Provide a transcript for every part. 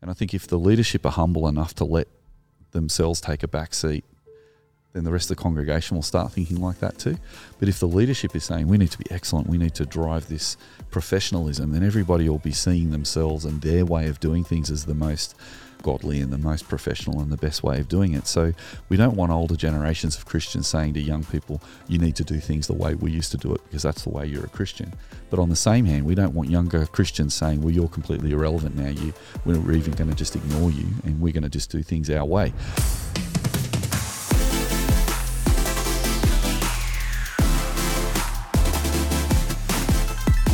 And I think if the leadership are humble enough to let themselves take a back seat, then the rest of the congregation will start thinking like that too. But if the leadership is saying we need to be excellent, we need to drive this professionalism, then everybody will be seeing themselves and their way of doing things as the most godly and the most professional and the best way of doing it. So we don't want older generations of Christians saying to young people, you need to do things the way we used to do it because that's the way you're a Christian. But on the same hand, we don't want younger Christians saying, well, you're completely irrelevant now. You, we're even going to just ignore you and we're going to just do things our way.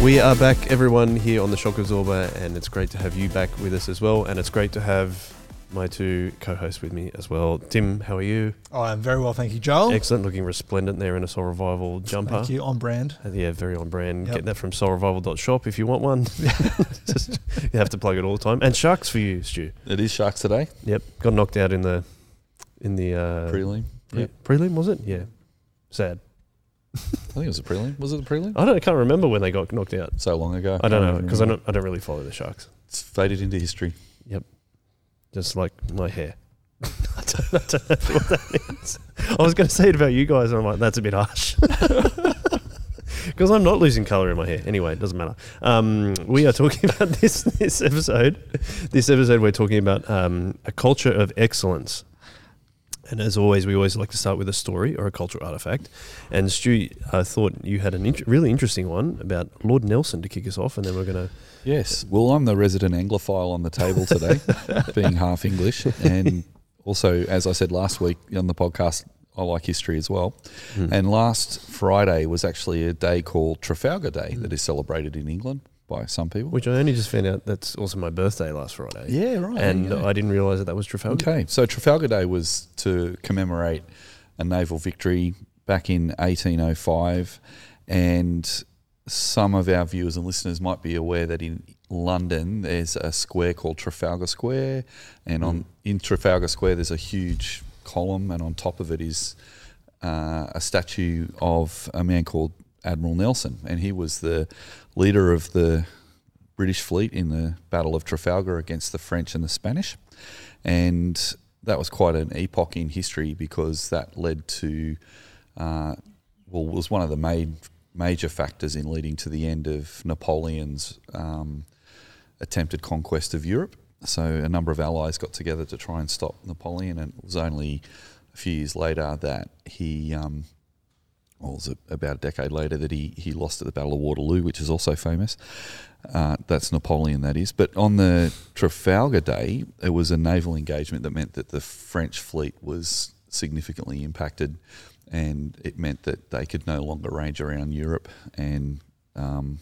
We are back, everyone, here on the Shock Absorber, and it's great to have you back with us as well. And it's great to have my two co-hosts with me as well. Tim, how are you? Oh, I'm very well, thank you, Joel. Excellent, looking resplendent there in a Soul Revival jumper. Thank you, on brand. Uh, yeah, very on brand. Yep. Get that from soulrevival.shop if you want one. Just, you have to plug it all the time. And sharks for you, Stu. It is Sharks today, Yep, got knocked out in the in the uh, prelim. pre- Yep. prelim, was it? Yeah, sad. I think it was a prelim. Was it the prelim? I don't. I can't remember when they got knocked out. So long ago. I don't know because I don't. I don't really follow the sharks. It's faded into history. Yep. Just like my hair. I, don't, I don't know what that means. I was going to say it about you guys, and I'm like, that's a bit harsh. Because I'm not losing color in my hair. Anyway, it doesn't matter. Um, we are talking about this this episode. This episode, we're talking about um, a culture of excellence. And as always, we always like to start with a story or a cultural artifact. And Stu, I thought you had a int- really interesting one about Lord Nelson to kick us off, and then we're going to. Yes. Well, I'm the resident Anglophile on the table today, being half English. And also, as I said last week on the podcast, I like history as well. Hmm. And last Friday was actually a day called Trafalgar Day that is celebrated in England by some people. Which I only just found out that's also my birthday last Friday. yeah, right. and yeah. I didn't realise that that was Trafalgar. Okay, so Trafalgar Day was to commemorate a naval victory back in 1805, and some of our viewers and listeners might be aware that in London there's a square called Trafalgar Square, and on in Trafalgar Square there's a huge column, and on top of it is uh, a statue of a man called Admiral Nelson, and he was the leader of the British fleet in the Battle of Trafalgar against the French and the Spanish. And that was quite an epoch in history because that led to, uh, well, was one of the main, major factors in leading to the end of Napoleon's um, attempted conquest of Europe. So a number of allies got together to try and stop Napoleon, and it was only a few years later that he um, well, it was about a decade later that he, he lost at the Battle of Waterloo, which is also famous. Uh, that's Napoleon, that is. But on the Trafalgar Day, it was a naval engagement that meant that the French fleet was significantly impacted, and it meant that they could no longer range around Europe and um,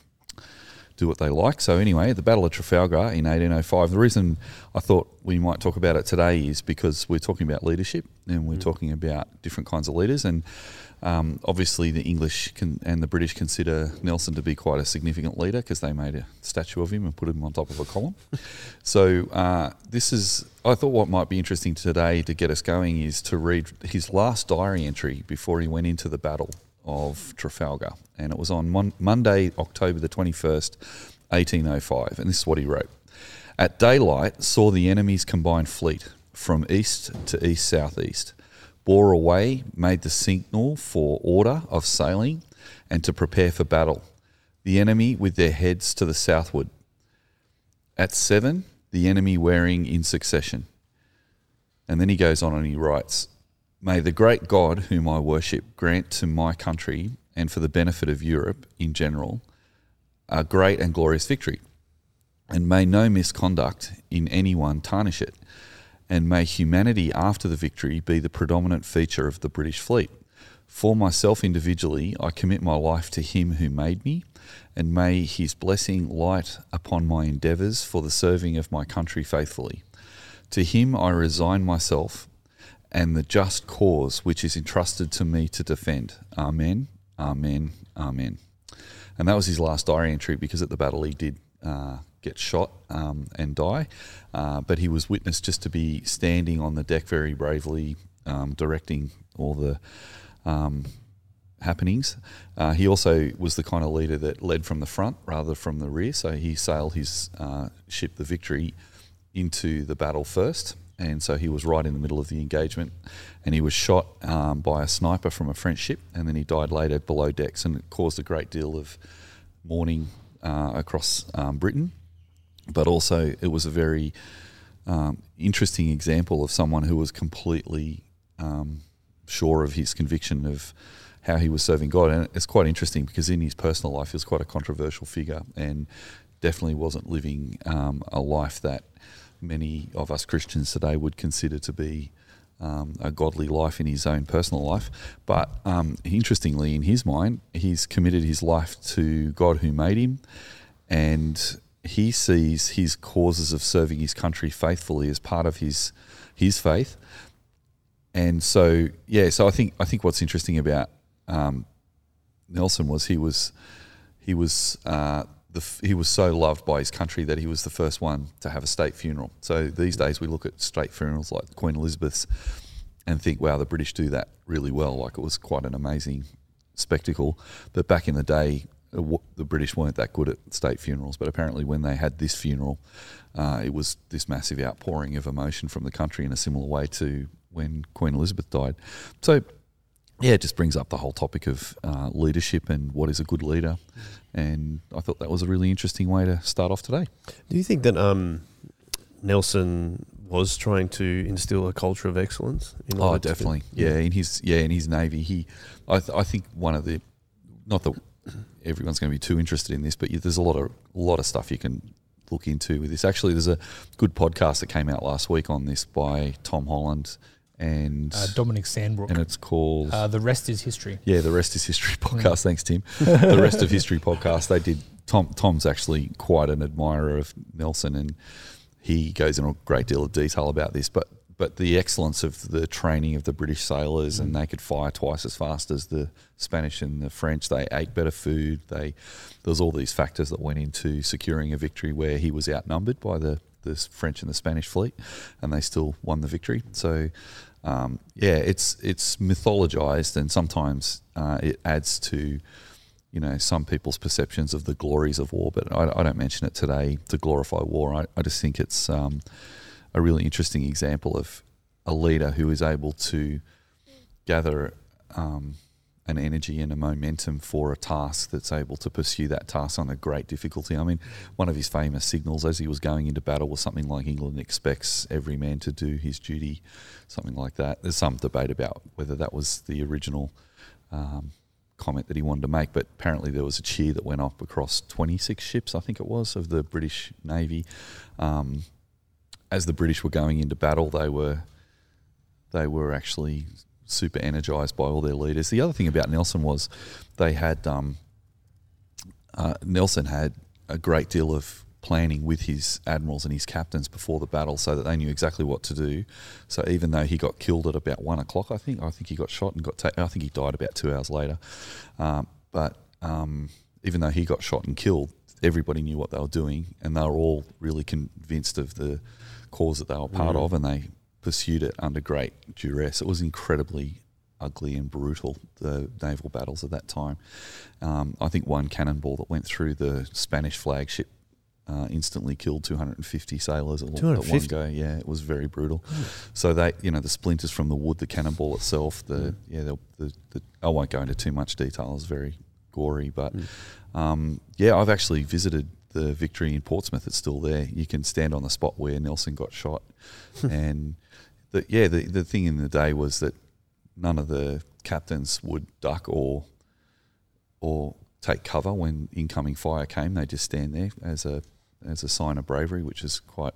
do what they like. So anyway, the Battle of Trafalgar in 1805. The reason I thought we might talk about it today is because we're talking about leadership and we're Mm. talking about different kinds of leaders and. Um, obviously, the English can, and the British consider Nelson to be quite a significant leader because they made a statue of him and put him on top of a column. so, uh, this is, I thought what might be interesting today to get us going is to read his last diary entry before he went into the Battle of Trafalgar. And it was on Mon- Monday, October the 21st, 1805. And this is what he wrote At daylight, saw the enemy's combined fleet from east to east southeast bore away, made the signal for order of sailing and to prepare for battle. The enemy with their heads to the southward. At seven, the enemy wearing in succession. And then he goes on and he writes May the great God whom I worship grant to my country and for the benefit of Europe in general a great and glorious victory. And may no misconduct in anyone tarnish it and may humanity after the victory be the predominant feature of the British fleet. For myself individually, I commit my life to Him who made me, and may His blessing light upon my endeavours for the serving of my country faithfully. To Him I resign myself and the just cause which is entrusted to me to defend. Amen, Amen, Amen. And that was his last diary entry because at the battle he did uh, get shot um, and die. Uh, but he was witness just to be standing on the deck very bravely, um, directing all the um, happenings. Uh, he also was the kind of leader that led from the front rather from the rear. So he sailed his uh, ship, the Victory, into the battle first, and so he was right in the middle of the engagement, and he was shot um, by a sniper from a French ship, and then he died later below decks, and it caused a great deal of mourning uh, across um, Britain. But also, it was a very um, interesting example of someone who was completely um, sure of his conviction of how he was serving God. And it's quite interesting because in his personal life, he was quite a controversial figure and definitely wasn't living um, a life that many of us Christians today would consider to be um, a godly life in his own personal life. But um, interestingly, in his mind, he's committed his life to God who made him, and he sees his causes of serving his country faithfully as part of his his faith. And so, yeah, so I think I think what's interesting about um, Nelson was he was he was uh, the, he was so loved by his country that he was the first one to have a state funeral. So these days we look at state funerals like Queen Elizabeth's and think, wow, the British do that really well. Like it was quite an amazing spectacle. But back in the day, uh, the British weren't that good at state funerals. But apparently, when they had this funeral, uh, it was this massive outpouring of emotion from the country in a similar way to when Queen Elizabeth died. So yeah, it just brings up the whole topic of uh, leadership and what is a good leader. And I thought that was a really interesting way to start off today. Do you think that um, Nelson was trying to instill a culture of excellence? oh, definitely. Yeah, in his yeah in his navy, he, I, th- I think one of the, not that everyone's going to be too interested in this, but there's a lot of a lot of stuff you can look into with this. Actually, there's a good podcast that came out last week on this by Tom Holland and uh, Dominic Sandbrook, and it's called uh, "The Rest Is History." Yeah, the Rest Is History podcast. Thanks, Tim. the Rest of History podcast. They did. Tom Tom's actually quite an admirer of Nelson, and he goes in a great deal of detail about this. But but the excellence of the training of the British sailors, mm. and they could fire twice as fast as the Spanish and the French. They ate better food. They there was all these factors that went into securing a victory where he was outnumbered by the the French and the Spanish fleet, and they still won the victory. So, um, yeah, it's it's mythologized, and sometimes uh, it adds to you know some people's perceptions of the glories of war. But I, I don't mention it today to glorify war. I, I just think it's um, a really interesting example of a leader who is able to gather um, an energy and a momentum for a task that's able to pursue that task on a great difficulty. I mean, one of his famous signals as he was going into battle was something like England expects every man to do his duty, something like that. There's some debate about whether that was the original um, comment that he wanted to make, but apparently there was a cheer that went up across 26 ships, I think it was, of the British Navy. Um, as the British were going into battle, they were they were actually super energized by all their leaders. The other thing about Nelson was they had um, uh, Nelson had a great deal of planning with his admirals and his captains before the battle, so that they knew exactly what to do. So even though he got killed at about one o'clock, I think I think he got shot and got ta- I think he died about two hours later. Um, but um, even though he got shot and killed, everybody knew what they were doing, and they were all really convinced of the cause that they were part mm. of, and they pursued it under great duress. It was incredibly ugly and brutal, the naval battles of that time. Um, I think one cannonball that went through the Spanish flagship uh, instantly killed 250 sailors at, 250? one go. Yeah, it was very brutal. Mm. So they, you know, the splinters from the wood, the cannonball itself, the mm. yeah, the, the, the, I won't go into too much detail. It's very gory, but mm. um, yeah, I've actually visited the Victory in Portsmouth. It's still there. You can stand on the spot where Nelson got shot, and the, yeah, the the thing in the day was that none of the captains would duck or or take cover when incoming fire came. They just stand there as a as a sign of bravery, which is quite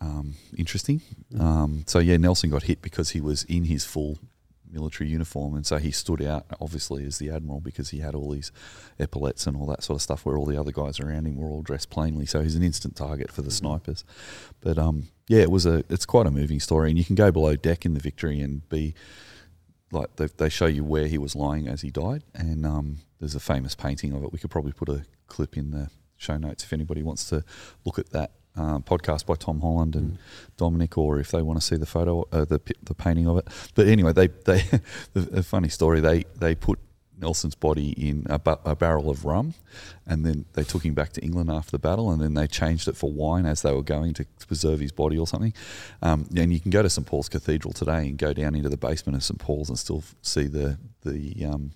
um, interesting. Mm. Um, so yeah, Nelson got hit because he was in his full military uniform, and so he stood out obviously as the admiral because he had all these epaulets and all that sort of stuff. Where all the other guys around him were all dressed plainly, so he's an instant target for the mm-hmm. snipers. But um, yeah, it was a it's quite a moving story, and you can go below deck in the Victory and be like they, they show you where he was lying as he died, and um, there's a famous painting of it. We could probably put a clip in the show notes if anybody wants to look at that uh, podcast by Tom Holland and mm. Dominic, or if they want to see the photo, uh, the the painting of it. But anyway, they they the, funny story. They they put Nelson's body in a, ba- a barrel of rum, and then they took him back to England after the battle, and then they changed it for wine as they were going to preserve his body or something. Um, and you can go to St Paul's Cathedral today and go down into the basement of St Paul's and still see the the um,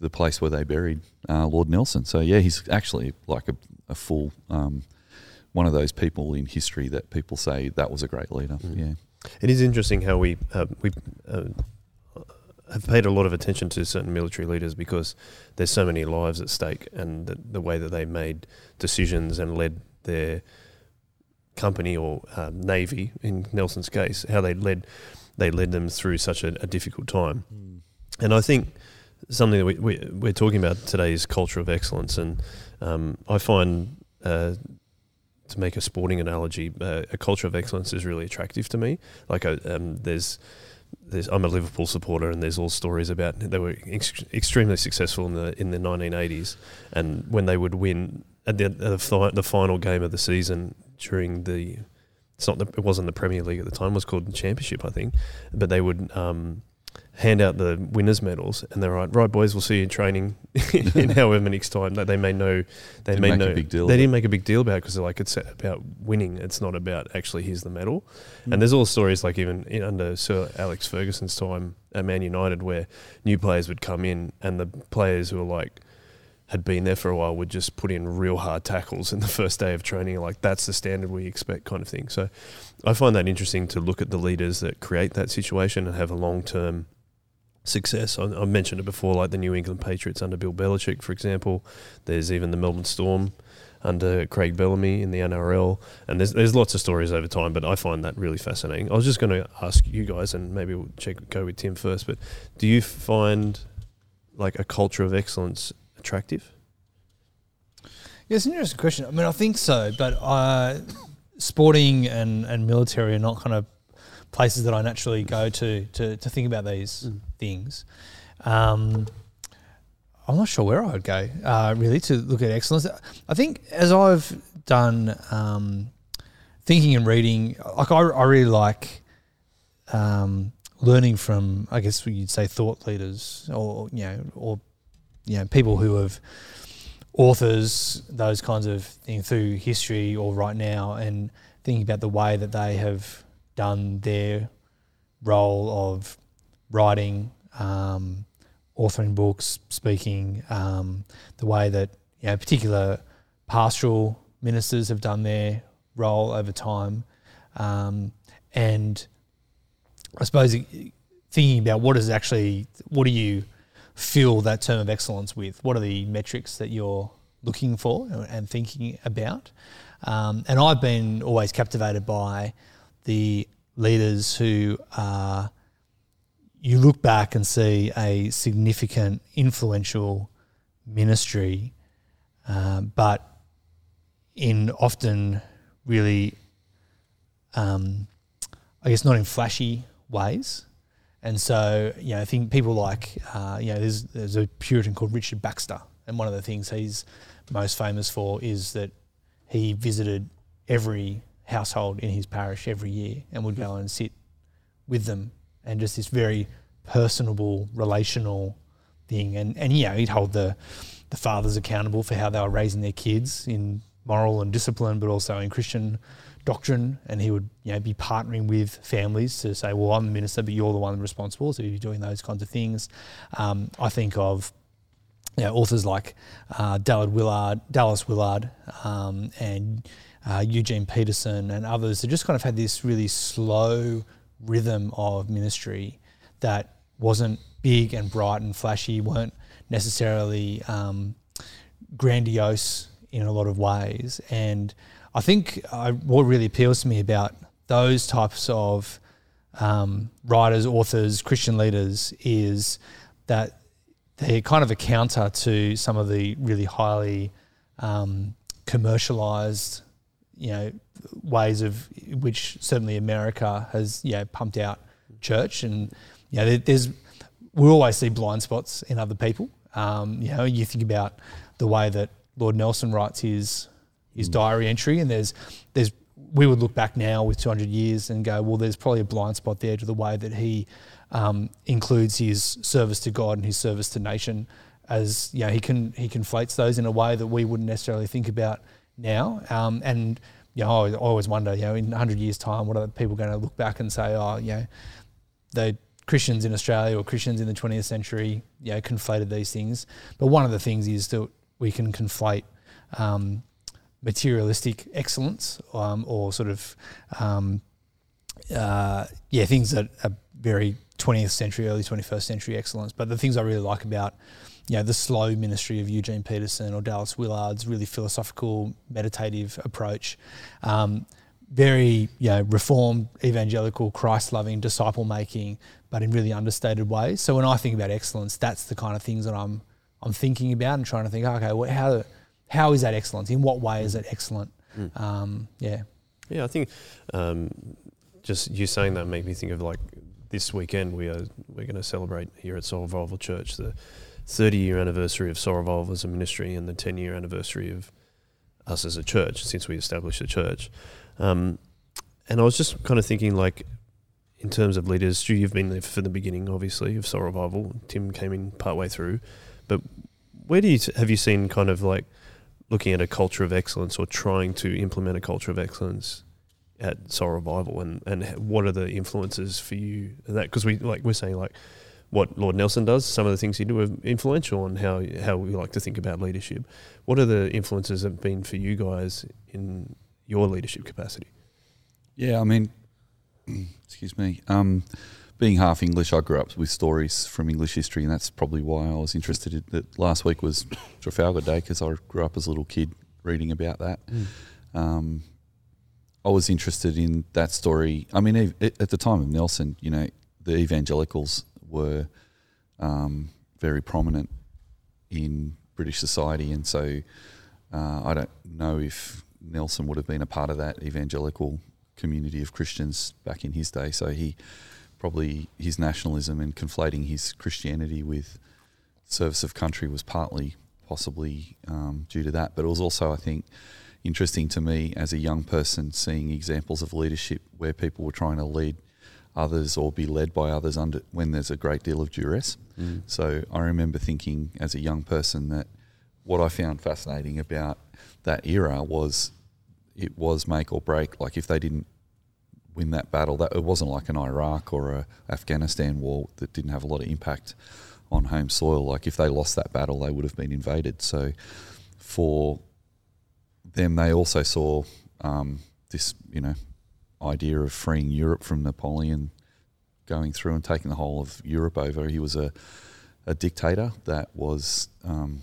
the place where they buried uh, Lord Nelson. So yeah, he's actually like a, a full um, one of those people in history that people say that was a great leader. Mm. Yeah. It is interesting how we uh, we uh, have paid a lot of attention to certain military leaders because there's so many lives at stake, and the, the way that they made decisions and led their company or um, navy, in Nelson's case, how they led they led them through such a, a difficult time. And I think something that we, we, we're talking about today is culture of excellence, and um, I find. Uh, to make a sporting analogy, uh, a culture of excellence is really attractive to me. Like, uh, um, there's, there's, I'm a Liverpool supporter, and there's all stories about they were ex- extremely successful in the in the 1980s, and when they would win at the at the, the final game of the season during the, it's not the, it wasn't the Premier League at the time, it was called the Championship, I think, but they would. Um, hand out the winners medals and they're right right boys we'll see you in training in however many time. That they may know they Didn't may make know. a big deal they didn't make a big deal about it because they're like it's about winning. It's not about actually here's the medal. Mm. and there's all stories like even in, under Sir Alex Ferguson's time at Man United where new players would come in and the players who were like had been there for a while would just put in real hard tackles in the first day of training. Like that's the standard we expect kind of thing. So I find that interesting to look at the leaders that create that situation and have a long term success. I, I mentioned it before, like the New England Patriots under Bill Belichick, for example. There's even the Melbourne Storm under Craig Bellamy in the NRL, and there's there's lots of stories over time. But I find that really fascinating. I was just going to ask you guys, and maybe we'll check go with Tim first. But do you find like a culture of excellence attractive? Yeah, it's an interesting question. I mean, I think so, but uh, sporting and, and military are not kind of places that I naturally go to to, to think about these Mm. things. Um, I'm not sure where I would go uh, really to look at excellence. I think as I've done um, thinking and reading, like I, I really like um, learning from, I guess you'd say, thought leaders or you know, or you know, people who have authors, those kinds of things through history or right now, and thinking about the way that they have done their role of writing, um, authoring books, speaking, um, the way that you know particular pastoral ministers have done their role over time, um, and I suppose thinking about what is actually what do you fill that term of excellence with? What are the metrics that you're looking for and thinking about? Um, and I've been always captivated by the leaders who are, you look back and see a significant, influential ministry, um, but in often really, um, I guess, not in flashy ways. And so, you know, I think people like, uh, you know, there's, there's a Puritan called Richard Baxter. And one of the things he's most famous for is that he visited every household in his parish every year and would go and sit with them and just this very personable, relational thing. And, and you know, he'd hold the, the fathers accountable for how they were raising their kids in moral and discipline, but also in Christian doctrine. And he would, you know, be partnering with families to say, well, I'm the minister, but you're the one responsible. So you're doing those kinds of things. Um, I think of, you know, authors like uh, Dallas Willard, Dallas Willard, um, and uh, Eugene Peterson, and others who just kind of had this really slow rhythm of ministry that wasn't big and bright and flashy, weren't necessarily um, grandiose in a lot of ways. And I think uh, what really appeals to me about those types of um, writers, authors, Christian leaders is that they're kind of a counter to some of the really highly um, commercialized, you know, ways of which certainly America has, you know, pumped out church, and you know, there's we always see blind spots in other people. Um, you know, you think about the way that Lord Nelson writes his his diary entry, and there's there's we would look back now with 200 years and go, well, there's probably a blind spot there to the way that he um, includes his service to God and his service to nation as you know he can he conflates those in a way that we wouldn't necessarily think about now. Um, and you know, I always, wonder, you know, in 100 years' time, what are people going to look back and say, oh, you know, the Christians in Australia or Christians in the 20th century, you know, conflated these things. But one of the things is that we can conflate um, materialistic excellence um, or sort of, um, uh, yeah, things that are very 20th century, early 21st century excellence. But the things I really like about you know, the slow ministry of Eugene Peterson or Dallas Willard's really philosophical, meditative approach. Um, very, you know, reformed, evangelical, Christ-loving, disciple-making, but in really understated ways. So when I think about excellence, that's the kind of things that I'm I'm thinking about and trying to think. Okay, well, how how is that excellence? In what way is it excellent? Mm. Um, yeah, yeah. I think um, just you saying that made me think of like this weekend we are we're going to celebrate here at Soul Revival Church the 30 year anniversary of Soul Revival as a ministry and the 10 year anniversary of us as a church since we established the church. Um, and I was just kind of thinking, like, in terms of leaders, Stu, you've been there from the beginning, obviously, of Soul Revival. Tim came in partway through. But where do you have you seen kind of like looking at a culture of excellence or trying to implement a culture of excellence at Soul Revival and, and what are the influences for you that because we like we're saying like what Lord Nelson does, some of the things he do are influential on how how we like to think about leadership. What are the influences have been for you guys in your leadership capacity? Yeah, I mean, excuse me. Um, being half English, I grew up with stories from English history, and that's probably why I was interested in that. Last week was Trafalgar Day because I grew up as a little kid reading about that. Mm. Um, I was interested in that story. I mean, at the time of Nelson, you know, the evangelicals were um, very prominent in British society, and so uh, I don't know if Nelson would have been a part of that evangelical community of Christians back in his day. So he probably his nationalism and conflating his Christianity with service of country was partly possibly um, due to that, but it was also I think interesting to me as a young person seeing examples of leadership where people were trying to lead others or be led by others under when there's a great deal of duress. Mm. So I remember thinking as a young person that what I found fascinating about that era was it was make or break. Like if they didn't win that battle, that it wasn't like an Iraq or a Afghanistan war that didn't have a lot of impact on home soil. Like if they lost that battle, they would have been invaded. So for them, they also saw um, this, you know, idea of freeing Europe from Napoleon going through and taking the whole of Europe over. He was a, a dictator that was um,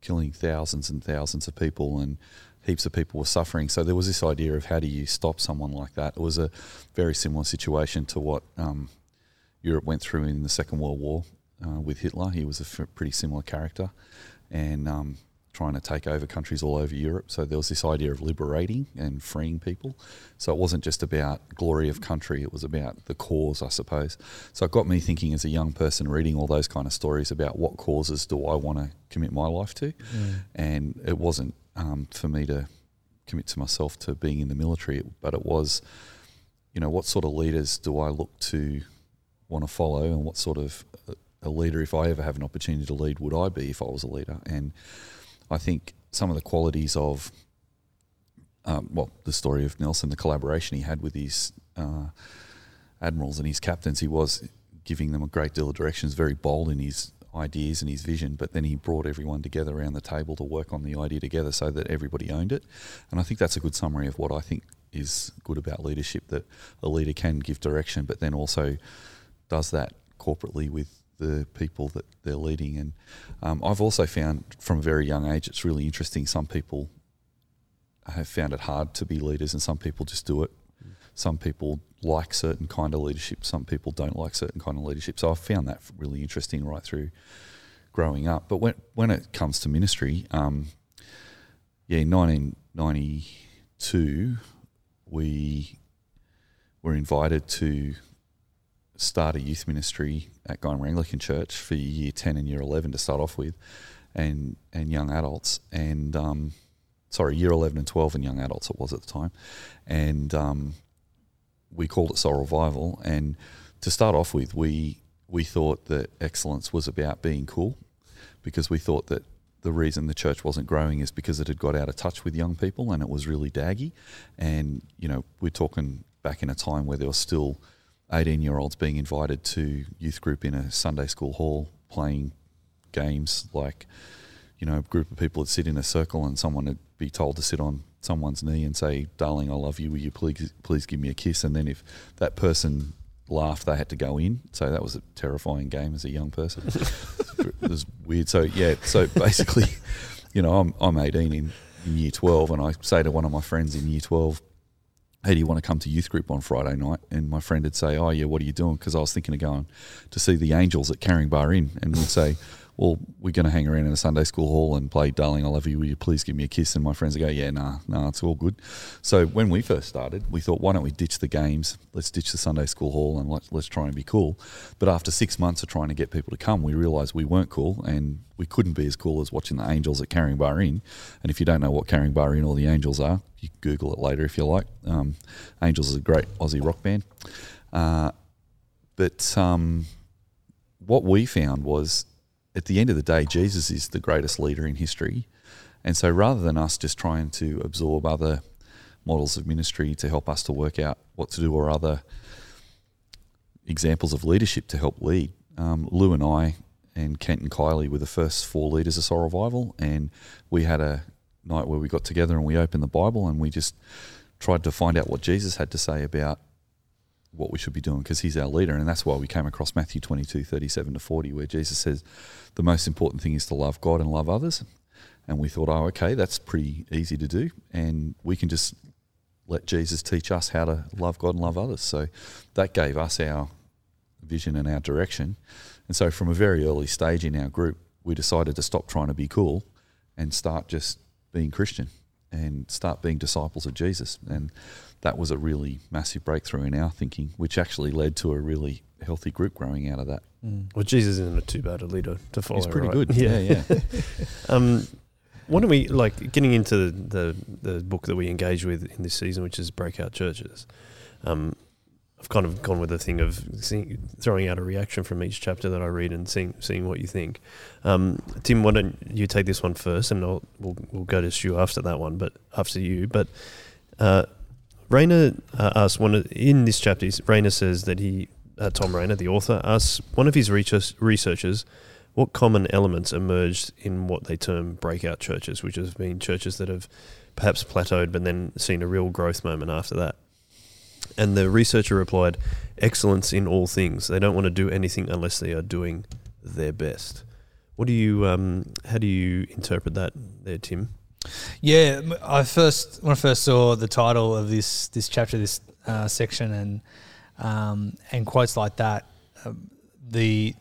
killing thousands and thousands of people, and heaps of people were suffering. So there was this idea of how do you stop someone like that? It was a very similar situation to what um, Europe went through in the Second World War uh, with Hitler. He was a f- pretty similar character, and um, trying to take over countries all over Europe. So there was this idea of liberating and freeing people. So it wasn't just about glory of country, it was about the cause, I suppose. So it got me thinking as a young person reading all those kind of stories about what causes do I want to commit my life to. Mm. And it wasn't um, for me to commit to myself to being in the military, but it was, you know, what sort of leaders do I look to want to follow and what sort of a leader, if I ever have an opportunity to lead, would I be if I was a leader? And I think some of the qualities of, um, well, the story of Nelson, the collaboration he had with his uh, admirals and his captains, he was giving them a great deal of directions, very bold in his ideas and his vision, but then he brought everyone together around the table to work on the idea together so that everybody owned it. And I think that's a good summary of what I think is good about leadership that a leader can give direction, but then also does that corporately with the people that they're leading. And um, I've also found from a very young age, it's really interesting. Some people have found it hard to be leaders, and some people just do it. Some people like certain kind of leadership. Some people don't like certain kind of leadership. So I've found that really interesting right through growing up. But when when it comes to ministry, um, yeah, in 1992, we were invited to start a youth ministry at Gymea Anglican Church for year 10 and year 11 to start off with, and, and young adults. And um, sorry, year 11 and 12 and young adults it was at the time. And um, we called it Soul Revival. And to start off with, we, we thought that excellence was about being cool because we thought that the reason the church wasn't growing is because it had got out of touch with young people and it was really daggy. And, you know, we're talking back in a time where there was still 18 year olds being invited to youth group in a Sunday school hall playing games like, you know, a group of people would sit in a circle and someone would be told to sit on someone's knee and say, "Darling, I love you. Will you please please give me a kiss?" And then if that person laughed, they had to go in. So that was a terrifying game as a young person. it was weird. So yeah. So basically, you know, I'm I'm 18 in, in year 12, and I say to one of my friends in year 12, hey, do you want to come to youth group on Friday night? And my friend would say, oh, yeah, what are you doing? Because I was thinking of going to see the Angels at Carrying Caringbah Inn. And we'd say, well, we're going to hang around in a Sunday school hall and play Darling, I Love You. Will you please give me a kiss? And my friends go, yeah, nah, nah, it's all good. So when we first started, we thought, why don't we ditch the games? Let's ditch the Sunday school hall and let's, let's try and be cool. But after six months of trying to get people to come, we realised we weren't cool and we couldn't be as cool as watching the Angels at Caringbah Inn. And if you don't know what Caringbah Inn or the Angels are, you can Google it later if you like. Um, Angels is a great Aussie rock band. Uh, but um, what we found was at the end of the day, Jesus is the greatest leader in history. And so rather than us just trying to absorb other models of ministry to help us to work out what to do or other examples of leadership to help lead, um, Lou and I and Kent and Kylie were the first four leaders of Soul Revival. And we had a night where we got together and we opened the Bible and we just tried to find out what Jesus had to say about what we should be doing because he's our leader. And that's why we came across Matthew 22, 37 to 40, where Jesus says the most important thing is to love God and love others. And we thought, oh, okay, that's pretty easy to do. And we can just let Jesus teach us how to love God and love others. So that gave us our vision and our direction. And so from a very early stage in our group, we decided to stop trying to be cool and start just being Christian and start being disciples of Jesus. And that was a really massive breakthrough in our thinking, which actually led to a really healthy group growing out of that. Mm. Well, Jesus isn't too bad a leader to follow. He's pretty right? good. Yeah, yeah. yeah. um, why don't we like getting into the, the, the book that we engage with in this season, which is Breakout Churches? Um, I've kind of gone with the thing of seeing, throwing out a reaction from each chapter that I read and seeing seeing what you think. Um, Tim, why don't you take this one first, and I'll, we'll we'll go to Stu after that one, but after you. But uh, uh, asks one of, in this chapter. Rainer says that he uh, Thom Rainer, the author, asks one of his research, researchers what common elements emerged in what they term breakout churches, which have been churches that have perhaps plateaued but then seen a real growth moment after that. And the researcher replied, excellence in all things. They don't want to do anything unless they are doing their best. What do you, um, how do you interpret that there, Tim? Yeah, I first when I first saw the title of this this chapter, this uh, section, and um, and quotes like that, uh, the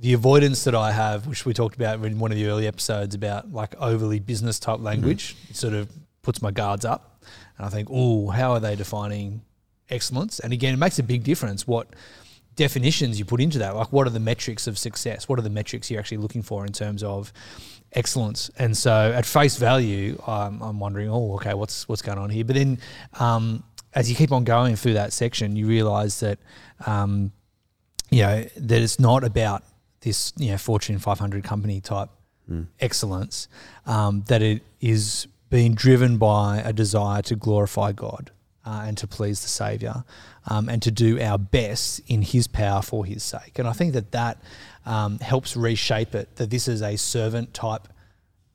the avoidance that I have, which we talked about in one of the early episodes about like overly business type language, mm-hmm. sort of puts my guards up, and I think, oh, how are they defining excellence? And again, it makes a big difference what definitions you put into that. Like, what are the metrics of success? What are the metrics you're actually looking for in terms of excellence? And so, at face value, I'm, I'm wondering, oh, okay, what's what's going on here? But then, um, as you keep on going through that section, you realise that, um, you know, that it's not about this, you know, Fortune 500 company type mm. excellence. Um, that it is being driven by a desire to glorify God uh, and to please the Saviour, um, and to do our best in His power for His sake. And I think that that um, helps reshape it. That this is a servant type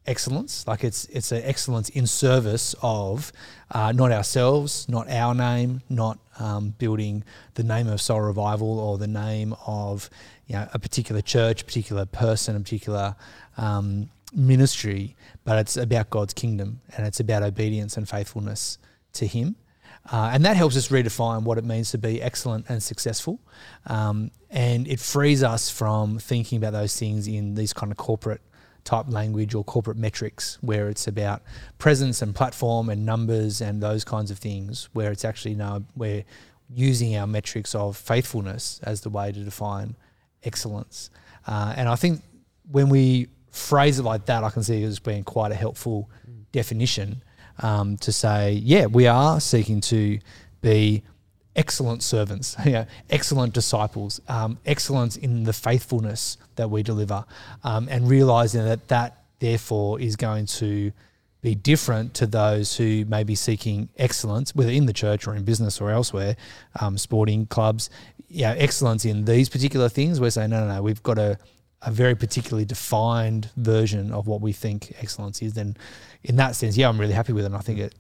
excellence, like it's it's an excellence in service of uh, not ourselves, not our name, not um, building the name of Soul Revival or the name of you know a particular church, particular person, a particular um, ministry, but it's about God's kingdom and it's about obedience and faithfulness to Him. Uh, and that helps us redefine what it means to be excellent and successful. Um, and it frees us from thinking about those things in these kind of corporate type language or corporate metrics where it's about presence and platform and numbers and those kinds of things, where it's actually now we're using our metrics of faithfulness as the way to define excellence. Uh, and I think when we phrase it like that, I can see it as being quite a helpful definition um, to say, yeah, we are seeking to be excellent servants, excellent disciples, um, excellence in the faithfulness that we deliver, um, and realizing that that therefore is going to be different to those who may be seeking excellence, whether in the church or in business or elsewhere, um, sporting clubs, know, excellence in these particular things. We're saying, no, no, no, we've got a, a very particularly defined version of what we think excellence is. Then, in that sense, yeah, I'm really happy with it. And I think it,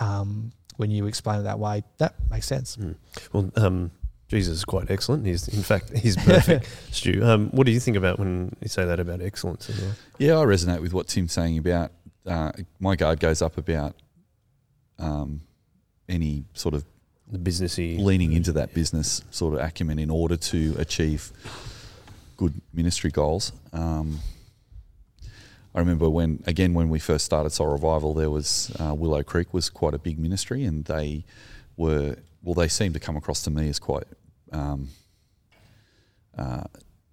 um, when you explain it that way, that makes sense. Mm. Well, um, Jesus is quite excellent. He's, in fact, he's perfect. Stu, um, what do you think about when you say that about excellence? As well? Yeah, I resonate with what Tim's saying about. Uh, my guard goes up about um, any sort of The businessy leaning into that business sort of acumen in order to achieve good ministry goals. Um, I remember when, again, when we first started Soul Revival, there was uh, Willow Creek was quite a big ministry, and they were well, they seemed to come across to me as quite um, uh,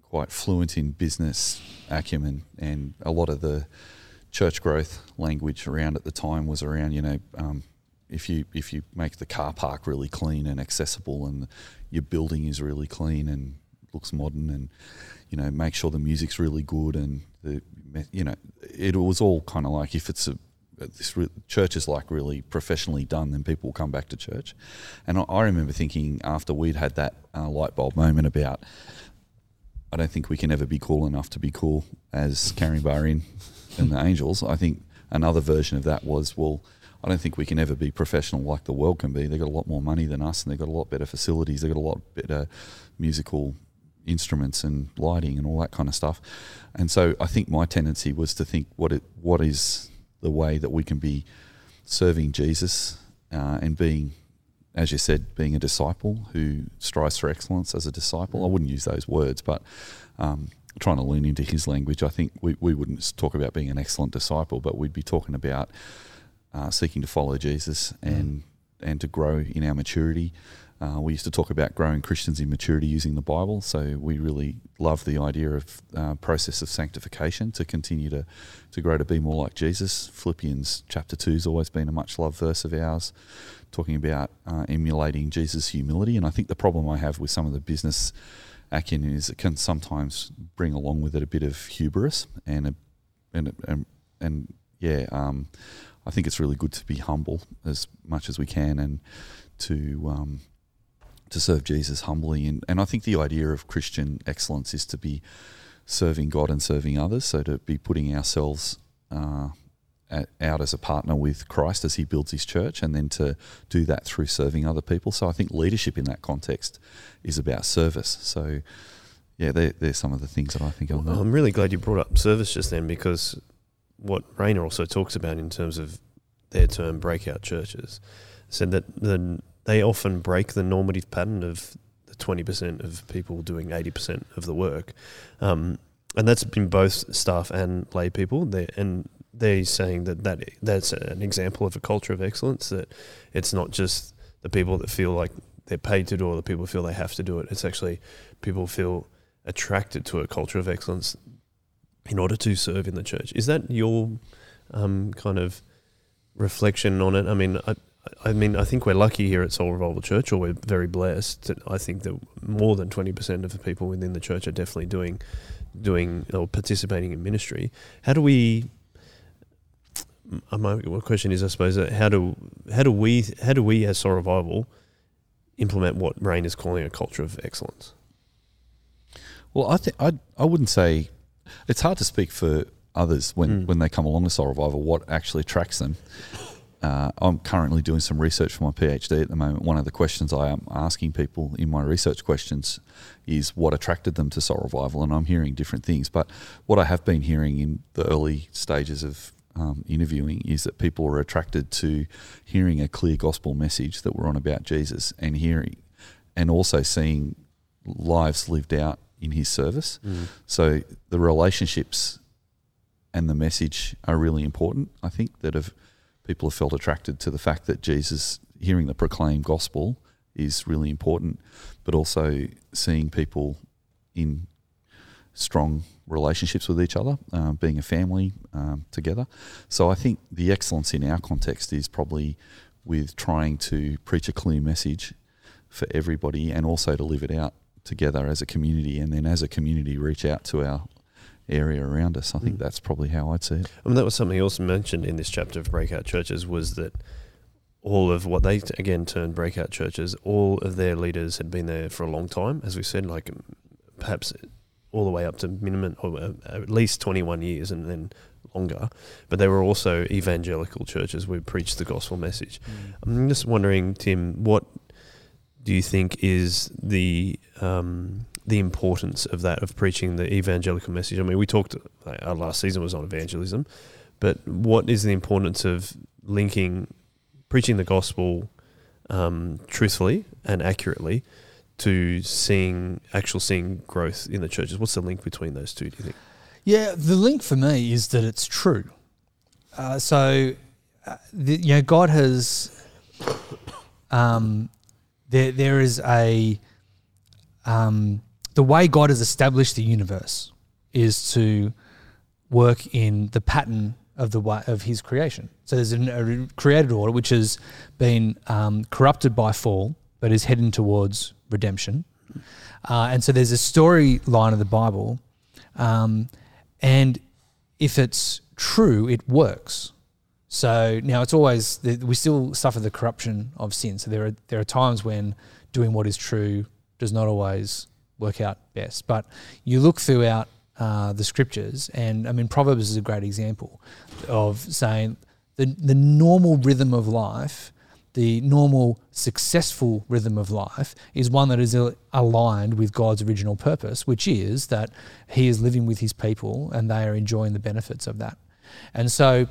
quite fluent in business acumen, and a lot of the church growth language around at the time was around, you know, um, if you if you make the car park really clean and accessible, and your building is really clean and looks modern, and you know, make sure the music's really good, and the you know, it was all kind of like if it's a this re- church is like really professionally done, then people will come back to church. And I, I remember thinking after we'd had that uh, light bulb moment about, I don't think we can ever be cool enough to be cool as Caringbah and the Angels. I think another version of that was, well, I don't think we can ever be professional like the world can be. They've got a lot more money than us, and they've got a lot better facilities. They've got a lot better musical instruments and lighting and all that kind of stuff. And so I think my tendency was to think what it what is the way that we can be serving Jesus uh, and being, as you said, being a disciple who strives for excellence as a disciple. I wouldn't use those words, but um, trying to lean into his language, I think we, we wouldn't talk about being an excellent disciple, but we'd be talking about uh, seeking to follow Jesus and and to grow in our maturity. Uh, we used to talk about growing Christians in maturity using the Bible, so we really love the idea of uh, process of sanctification to continue to, to grow to be more like Jesus. Philippians chapter two has always been a much loved verse of ours, talking about uh, emulating Jesus' humility. And I think the problem I have with some of the business acumen is it can sometimes bring along with it a bit of hubris and a, and and, and yeah, um, I think it's really good to be humble as much as we can and to um, to serve Jesus humbly. And, and I think the idea of Christian excellence is to be serving God and serving others. So to be putting ourselves uh, at, out as a partner with Christ as He builds His church, and then to do that through serving other people. So I think leadership in that context is about service. So yeah, they're, they're some of the things that I think that. I'm really glad you brought up service just then because what Rainer also talks about in terms of their term breakout churches said that the they often break the normative pattern of the 20% of people doing 80% of the work. Um, and that's been both staff and lay people. They, and they're saying that, that that's an example of a culture of excellence, that it's not just the people that feel like they're paid to do it or the people feel they have to do it. It's actually people feel attracted to a culture of excellence in order to serve in the church. Is that your um, kind of reflection on it? I mean, I, I mean, I think we're lucky here at Soul Revival Church, or we're very blessed. That I think that more than twenty percent of the people within the church are definitely doing, doing or participating in ministry. How do we? My question is, I suppose, how do how do we how do we as Soul Revival implement what Rain is calling a culture of excellence? Well, I think I I wouldn't say it's hard to speak for others when, Mm. when they come along to Soul Revival what actually attracts them. Uh, I'm currently doing some research for my PhD at the moment. One of the questions I am asking people in my research questions is what attracted them to Soul Revival, and I'm hearing different things. But what I have been hearing in the early stages of um, interviewing is that people are attracted to hearing a clear gospel message that we're on about Jesus, and hearing, and also seeing lives lived out in His service. So the relationships and the message are really important. I think that have people have felt attracted to the fact that Jesus, hearing the proclaimed gospel, is really important, but also seeing people in strong relationships with each other, um, being a family um, together. So I think the excellence in our context is probably with trying to preach a clear message for everybody and also to live it out together as a community and then as a community reach out to our area around us. I think Mm. that's probably how I'd see it. I mean, that was something also mentioned in this chapter of breakout churches was that all of what they again termed breakout churches, all of their leaders had been there for a long time, as we said, like perhaps all the way up to minimum or uh, at least 21 years and then longer. But they were also evangelical churches who preached the gospel message. I'm just wondering, Tim, what do you think is the um, the importance of that of preaching the evangelical message? I mean, we talked. Like, our last season was on evangelism, but what is the importance of linking preaching the gospel um, truthfully and accurately to seeing actual seeing growth in the churches? What's the link between those two? Do you think? Yeah, the link for me is that it's true. Uh, so, uh, the, you know, God has, um, there there is a, um, the way God has established the universe is to work in the pattern of the way of His creation. So there's a created order which has been um, corrupted by fall, but is heading towards redemption. Uh, and so there's a storyline of the Bible. Um, and if it's true, it works. So now it's always we still suffer the corruption of sin. So there are there are times when doing what is true does not always work out best. But you look throughout uh, the scriptures, and I mean Proverbs is a great example of saying the the normal rhythm of life, the normal successful rhythm of life is one that is aligned with God's original purpose, which is that He is living with His people and they are enjoying the benefits of that. And so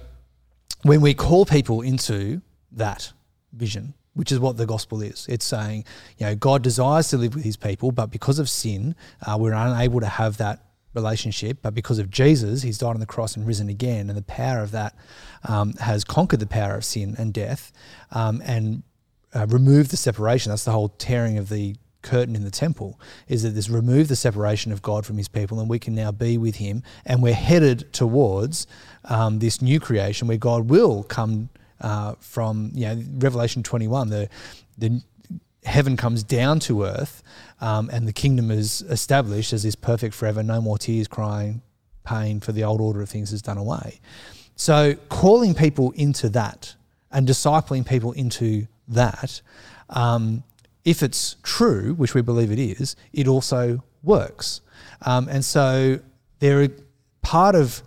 when we call people into that vision, which is what the gospel is, it's saying, you know, God desires to live with his people, but because of sin, uh, we're unable to have that relationship. But because of Jesus, he's died on the cross and risen again, and the power of that um, has conquered the power of sin and death um, and uh, removed the separation. That's the whole tearing of the curtain in the temple is that this remove the separation of God from his people and we can now be with him and we're headed towards um, this new creation where God will come uh, from you know Revelation 21 the the heaven comes down to earth um, and the kingdom is established as is perfect forever no more tears crying pain for the old order of things is done away so calling people into that and discipling people into that um, if it's true, which we believe it is, it also works. Um, and so there are part of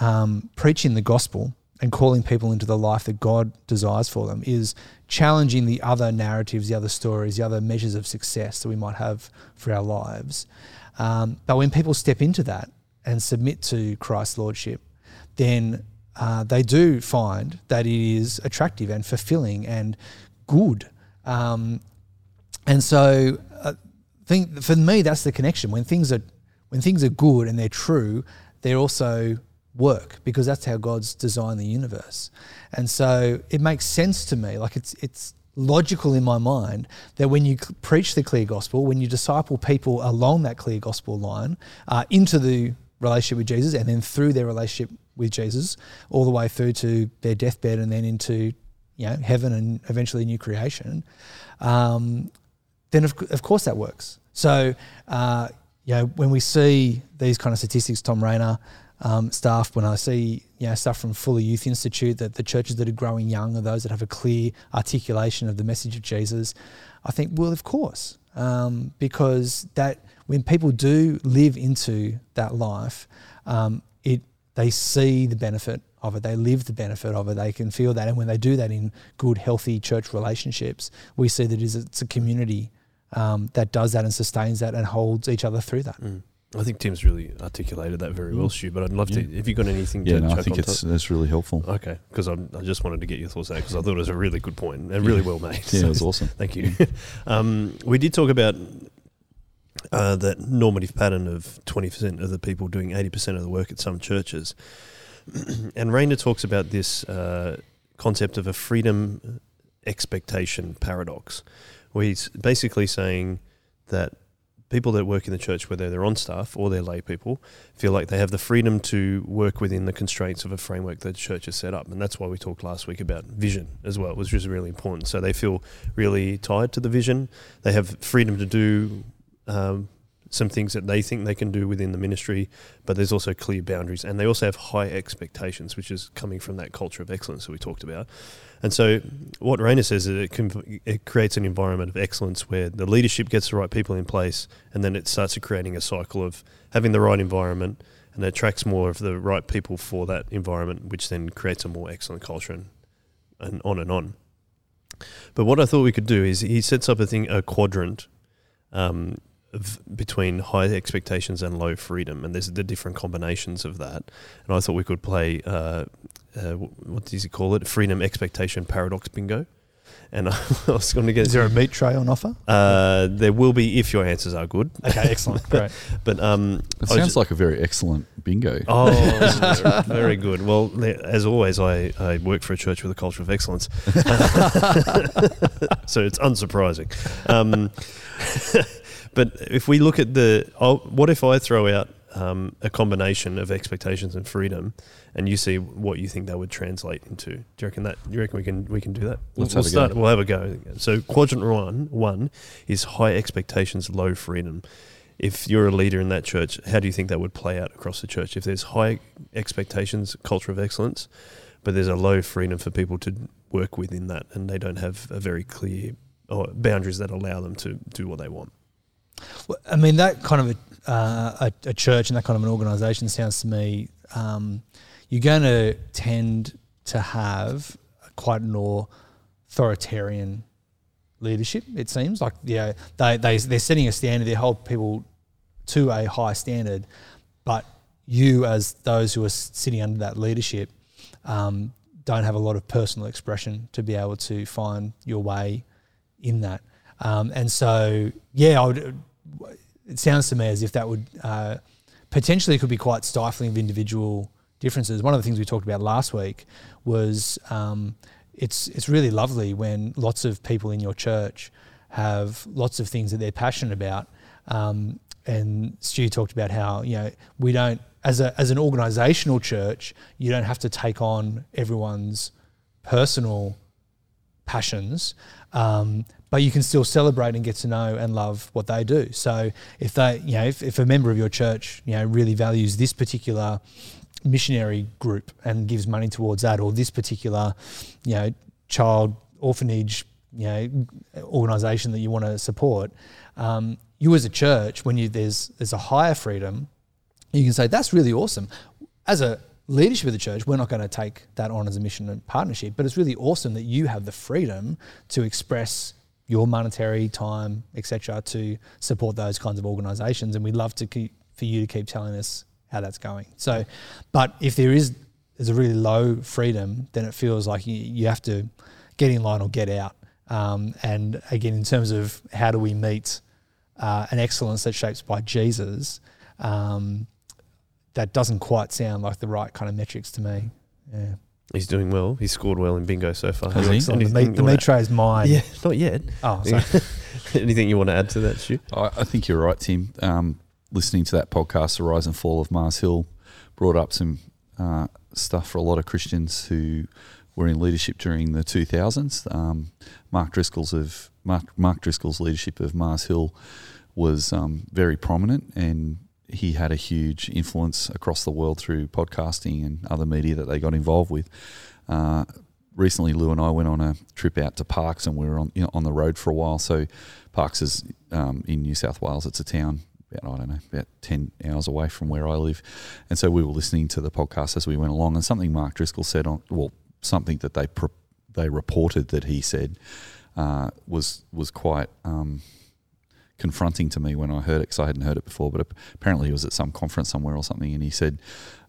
um, preaching the gospel and calling people into the life that God desires for them is challenging the other narratives, the other stories, the other measures of success that we might have for our lives. Um, but when people step into that and submit to Christ's lordship, then uh, they do find that it is attractive and fulfilling and good. Um, and so, I think for me, that's the connection. When things are when things are good and they're true, they're also work because that's how God's designed the universe. And so, it makes sense to me. Like it's it's logical in my mind that when you preach the clear gospel, when you disciple people along that clear gospel line uh, into the relationship with Jesus, and then through their relationship with Jesus, all the way through to their deathbed, and then into you know heaven and eventually new creation. Um, then of, of course that works. So, uh, you know, when we see these kind of statistics, Thom Rainer um, stuff, when I see you know stuff from Fuller Youth Institute that the churches that are growing young are those that have a clear articulation of the message of Jesus, I think, well, of course, um, because that when people do live into that life, um, it they see the benefit of it. They live the benefit of it. They can feel that, and when they do that in good, healthy church relationships, we see that it's a community um, that does that and sustains that and holds each other through that. Mm. I think Tim's really articulated that very well, Stu. But I'd love to. Have you got anything Yeah, to no, I think on it's that's really helpful. Okay, because I just wanted to get your thoughts out because I thought it was a really good point and really well made. Yeah, So it was awesome. Thank you. um, we did talk about uh, that normative pattern of 20% of the people doing 80% of the work at some churches. and Rainer talks about this uh, concept of a freedom expectation paradox, where he's basically saying that people that work in the church, whether they're on staff or they're lay people, feel like they have the freedom to work within the constraints of a framework that the church has set up. And that's why we talked last week about vision as well, which was really important. So they feel really tied to the vision. They have freedom to do um, some things that they think they can do within the ministry, but there's also clear boundaries. And they also have high expectations, which is coming from that culture of excellence that we talked about. And so, what Rainer says is it, can, it creates an environment of excellence where the leadership gets the right people in place, and then it starts creating a cycle of having the right environment, and attracts more of the right people for that environment, which then creates a more excellent culture, and, and on and on. But what I thought we could do is he sets up a thing, a quadrant um, between high expectations and low freedom, and there's the different combinations of that. And I thought we could play, uh, uh, what does he call it? Freedom expectation paradox bingo. And I was going to get. Is there a meat tray on offer? Uh, there will be if your answers are good. Okay, excellent, great. But um, It I was sounds like a very excellent bingo. Oh, very good. Well, as always, I, I work for a church with a culture of excellence. so it's unsurprising. Um, but if we look at the, oh, what if I throw out um, a combination of expectations and freedom, and you see what you think that would translate into? Do you reckon that? Do you reckon we can we can do that? We'll, Let's we'll have a start. go. We'll have a go. So quadrant one one is high expectations, low freedom if you're a leader in that church, how do you think that would play out across the church? If there's high expectations, culture of excellence, but there's a low freedom for people to work within that, and they don't have a very clear or boundaries that allow them to do what they want. Well, I mean, that kind of a, uh, a, a church and that kind of an organisation sounds to me, um, you're going to tend to have quite an authoritarian leadership. It seems like yeah, they they they're setting a standard. They hold people to a high standard, but you as those who are sitting under that leadership um, don't have a lot of personal expression to be able to find your way in that. Um, and so yeah, would. It sounds to me as if that would uh, potentially could be quite stifling of individual differences. One of the things we talked about last week was um, it's it's really lovely when lots of people in your church have lots of things that they're passionate about. Um, and Stu talked about how you know we don't as a as an organisational church you don't have to take on everyone's personal passions, um, but you can still celebrate and get to know and love what they do. So if they, you know, if, if a member of your church, you know, really values this particular missionary group and gives money towards that, or this particular, you know, child orphanage, you know, organisation that you want to support, um, you as a church, when you there's there's a higher freedom, you can say that's really awesome. As a leadership of the church, we're not going to take that on as a mission and partnership, but it's really awesome that you have the freedom to express your monetary time, etc., to support those kinds of organisations, and we'd love to keep for you to keep telling us how that's going. So, but if there is there's a really low freedom, then it feels like you, you have to get in line or get out. Um, and again, in terms of how do we meet uh, an excellence that's shaped by Jesus, um, that doesn't quite sound like the right kind of metrics to me. Yeah. He's doing well. He's scored well in bingo so far. Has he? Excellent. The Anything the wanna- meat tray is mine. Yeah, not yet. Oh, sorry. Anything you want to add to that, Stu? I, I think you're right, Tim. Um, listening to that podcast, The Rise and Fall of Mars Hill, brought up some uh, stuff for a lot of Christians who were in leadership during the 2000s. Um, Mark Driscoll's of Mark, Mark Driscoll's leadership of Mars Hill was um, very prominent, and he had a huge influence across the world through podcasting and other media that they got involved with. Uh, recently, Lou and I went on a trip out to Parkes, and we were on you know, on the road for a while. So, Parkes is um, in New South Wales. It's a town about I don't know about ten hours away from where I live, and so we were listening to the podcast as we went along. And something Mark Driscoll said on well, something that they pro- they reported that he said uh, was was quite. Um, confronting to me when I heard it because I hadn't heard it before. But apparently, he was at some conference somewhere or something, and he said,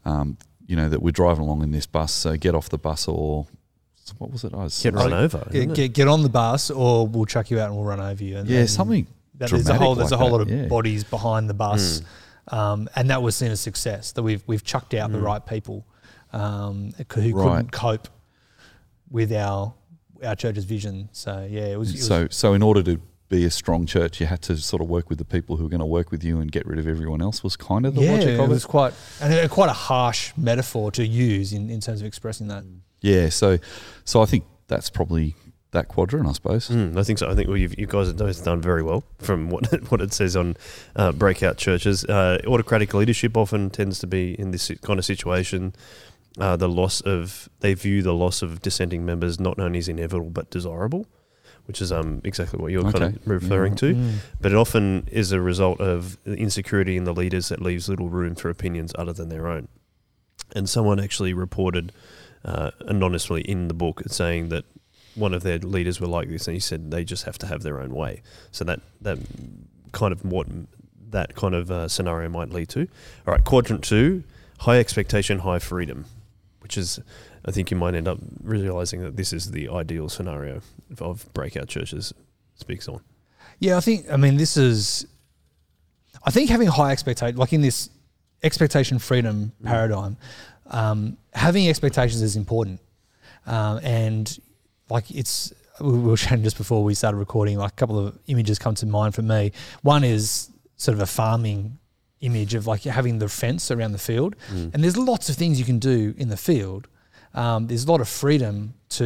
um, "You know that we're driving along in this bus, so get off the bus or what was it? I was Get run over. Get, get, get on the bus, or we'll chuck you out and we'll run over you. And yeah, then something that there's a dramatic whole there's a whole that, lot of yeah. bodies behind the bus, Hmm. um, and that was seen as success. That we've we've chucked out the Mm. right people um, who who Right. couldn't cope with our our church's vision. So yeah, it was, it was So, so in order to be a strong church, you had to sort of work with the people who were going to work with you and get rid of everyone else. Was kind of the yeah, logic it of was it. quite and a, quite a harsh metaphor to use in, in terms of expressing that. Yeah, so so I think that's probably that quadrant, I suppose. Mm, I think so. I think well, you've, you guys have both done very well from what what it says on uh, breakout churches. Uh, autocratic leadership often tends to be in this kind of situation. Uh, the loss of they view the loss of dissenting members not only as inevitable but desirable, which is um exactly what you're kind of referring Yeah. to. Mm. But it often is a result of insecurity in the leaders that leaves little room for opinions other than their own. And someone actually reported uh, anonymously in the book saying that one of their leaders were like this, and he said they just have to have their own way. So that that kind of what that kind of uh, scenario might lead to. All right, quadrant two: high expectation, high freedom, which is. I think you might end up realizing that this is the ideal scenario of- breakout churches speaks on. Yeah, I think. I mean, this is. I think having high expectation, like in this expectation freedom paradigm, um, having expectations is important, um, and like it's. We were chatting just before we started recording. Like a couple of images come to mind for me. One is sort of a farming image of like having the fence around the field, and there's lots of things you can do in the field. Um, there's a lot of freedom to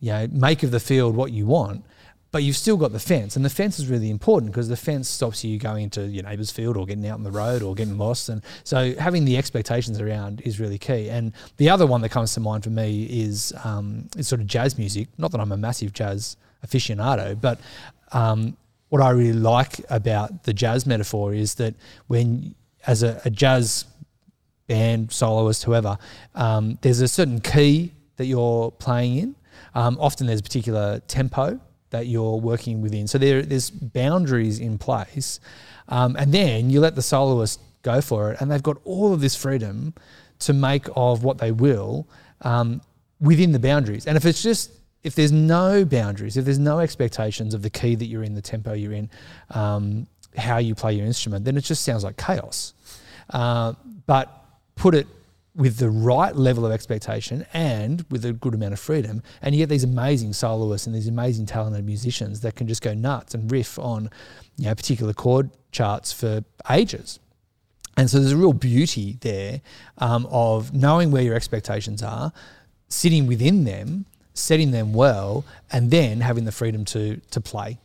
you know make of the field what you want, but you've still got the fence, and the fence is really important because the fence stops you going into your neighbour's field or getting out on the road or getting lost, and so having the expectations around is really key. And the other one that comes to mind for me is um, is sort of jazz music. Not that I'm a massive jazz aficionado, but um, what I really like about the jazz metaphor is that when as a, a jazz band, soloist, whoever, um, there's a certain key that you're playing in. Um, often there's a particular tempo that you're working within. So there, there's boundaries in place. Um, and then you let the soloist go for it, and they've got all of this freedom to make of what they will um, within the boundaries. And if it's just if there's no boundaries, if there's no expectations of the key that you're in, the tempo you're in, um, how you play your instrument, then it just sounds like chaos. Uh, but put it with the right level of expectation and with a good amount of freedom, and you get these amazing soloists and these amazing talented musicians that can just go nuts and riff on, you know, particular chord charts for ages. And so there's a real beauty there um, of knowing where your expectations are, sitting within them, setting them well, and then having the freedom to to play.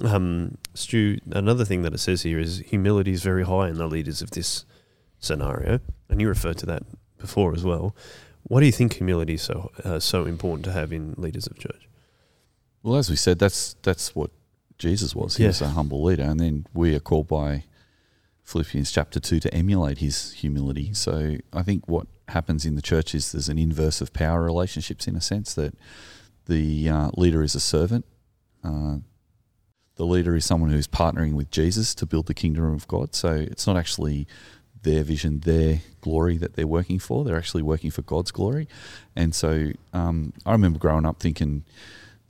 Um, Stu, another thing that it says here is humility is very high in the leaders of this scenario, and you referred to that before as well. Why do you think humility is so uh, so important to have in leaders of church? Well, as we said, that's that's what Jesus was. He Yeah. was a humble leader, and then we are called by Philippians chapter two to emulate his humility. So I think what happens in the church is there's an inverse of power relationships in a sense that the uh, leader is a servant. Uh, the leader is someone who's partnering with Jesus to build the kingdom of God. So it's not actually their vision, their glory that they're working for. They're actually working for God's glory. And so um, I remember growing up thinking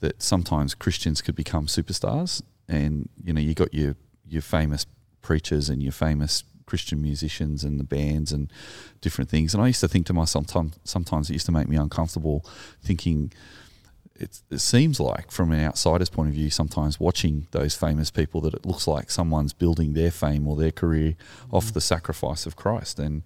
that sometimes Christians could become superstars, and you know, you got your your famous preachers and your famous Christian musicians and the bands and different things. And I used to think to myself, sometimes, sometimes it used to make me uncomfortable, thinking it, it seems like from an outsider's point of view, sometimes watching those famous people, that it looks like someone's building their fame or their career off mm. the sacrifice of Christ, and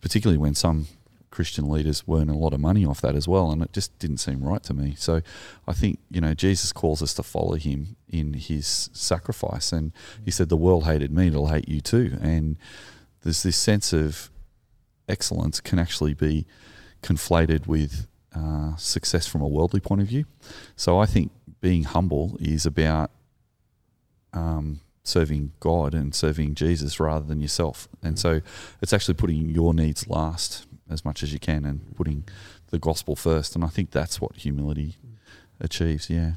particularly when some Christian leaders earn a lot of money off that as well, and it just didn't seem right to me. So I think you know Jesus calls us to follow Him in His sacrifice, and He said, "The world hated me; it'll hate you too." And there's this sense of excellence can actually be conflated with uh, success from a worldly point of view. So I think being humble is about um, serving God and serving Jesus rather than yourself. And so it's actually putting your needs last as much as you can and putting the gospel first. And I think that's what humility achieves. Yeah.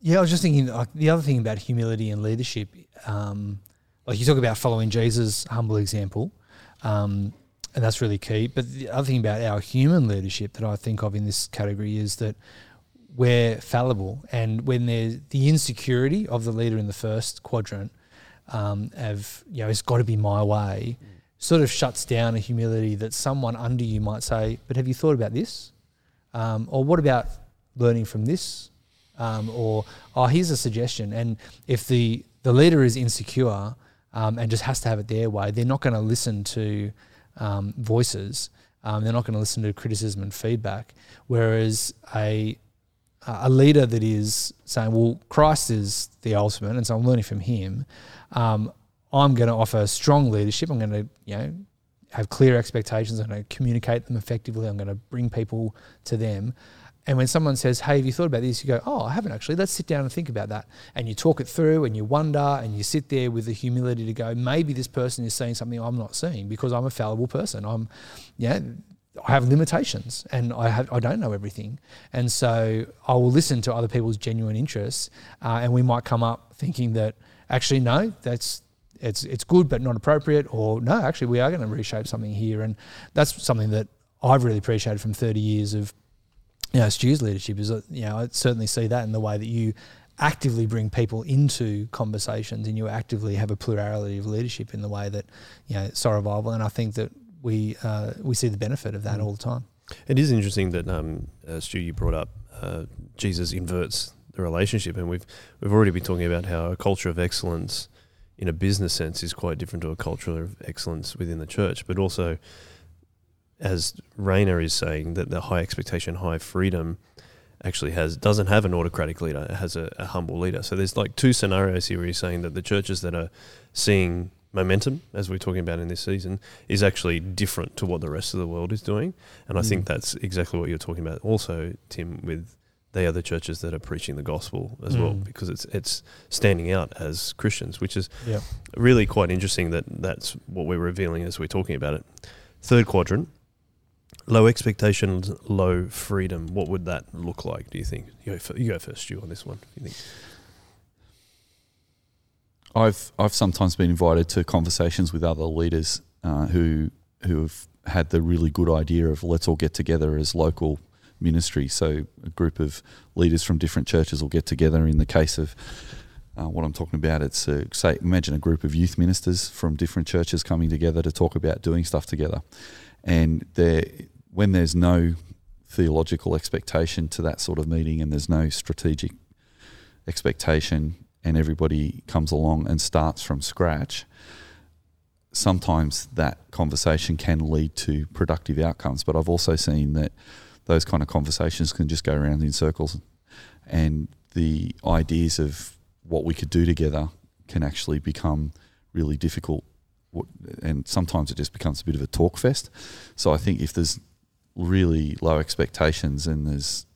Yeah, I was just thinking like the other thing about humility and leadership, um, like you talk about following Jesus' humble example, um, and that's really key. But the other thing about our human leadership that I think of in this category is that we're fallible, and when there's the insecurity of the leader in the first quadrant, um, of you know, it's got to be my way, sort of shuts down a humility that someone under you might say, "But have you thought about this?" Um, or what about learning from this um, or oh, here's a suggestion. And if the the leader is insecure um, and just has to have it their way, they're not going to listen to um, voices. Um, they're not going to listen to criticism and feedback. Whereas a a leader that is saying, "Well, Christ is the ultimate," and so I'm learning from Him. Um, I'm going to offer strong leadership. I'm going to, you know, have clear expectations. I'm going to communicate them effectively. I'm going to bring people to them. And when someone says, "Hey, have you thought about this?" You go, "Oh, I haven't actually. Let's sit down and think about that." And you talk it through, and you wonder, and you sit there with the humility to go, "Maybe this person is seeing something I'm not seeing because I'm a fallible person. I'm, yeah, I have limitations, and I have I don't know everything, and so I will listen to other people's genuine interests, uh, and we might come up thinking that actually no, that's it's it's good but not appropriate, or no, actually we are going to reshape something here, and that's something that I've really appreciated from 30 years of you know Stu's leadership is, you know I certainly see that in the way that you actively bring people into conversations and you actively have a plurality of leadership in the way that you know Soul Revival, and I think that we uh, we see the benefit of that mm. all the time. It is interesting that um, uh, Stu, you brought up uh, Jesus inverts the relationship, and we've we've already been talking about how a culture of excellence in a business sense is quite different to a culture of excellence within the church, but also as Rainer is saying that the high expectation, high freedom actually has doesn't have an autocratic leader; it has a, a humble leader. So there's like two scenarios here where he's saying that the churches that are seeing momentum, as we're talking about in this season, is actually different to what the rest of the world is doing. And I think mm. that's exactly what you're talking about. Also, Tim, with they are the churches that are preaching the gospel as mm. well, because it's it's standing out as Christians, which is yep. really quite interesting. That that's what we're revealing as we're talking about it. Third quadrant, low expectations, low freedom. What would that look like? Do you think? You go, you go first, Stu, on this one. You think? I've I've sometimes been invited to conversations with other leaders uh, who who have had the really good idea of let's all get together as local ministry. So a group of leaders from different churches will get together. In the case of uh, what I'm talking about, it's say imagine a group of youth ministers from different churches coming together to talk about doing stuff together, and there when there's no theological expectation to that sort of meeting, and there's no strategic expectation and everybody comes along and starts from scratch, sometimes that conversation can lead to productive outcomes. But I've also seen that those kind of conversations can just go around in circles, and the ideas of what we could do together can actually become really difficult. And sometimes it just becomes a bit of a talk fest. So I think if there's really low expectations and there's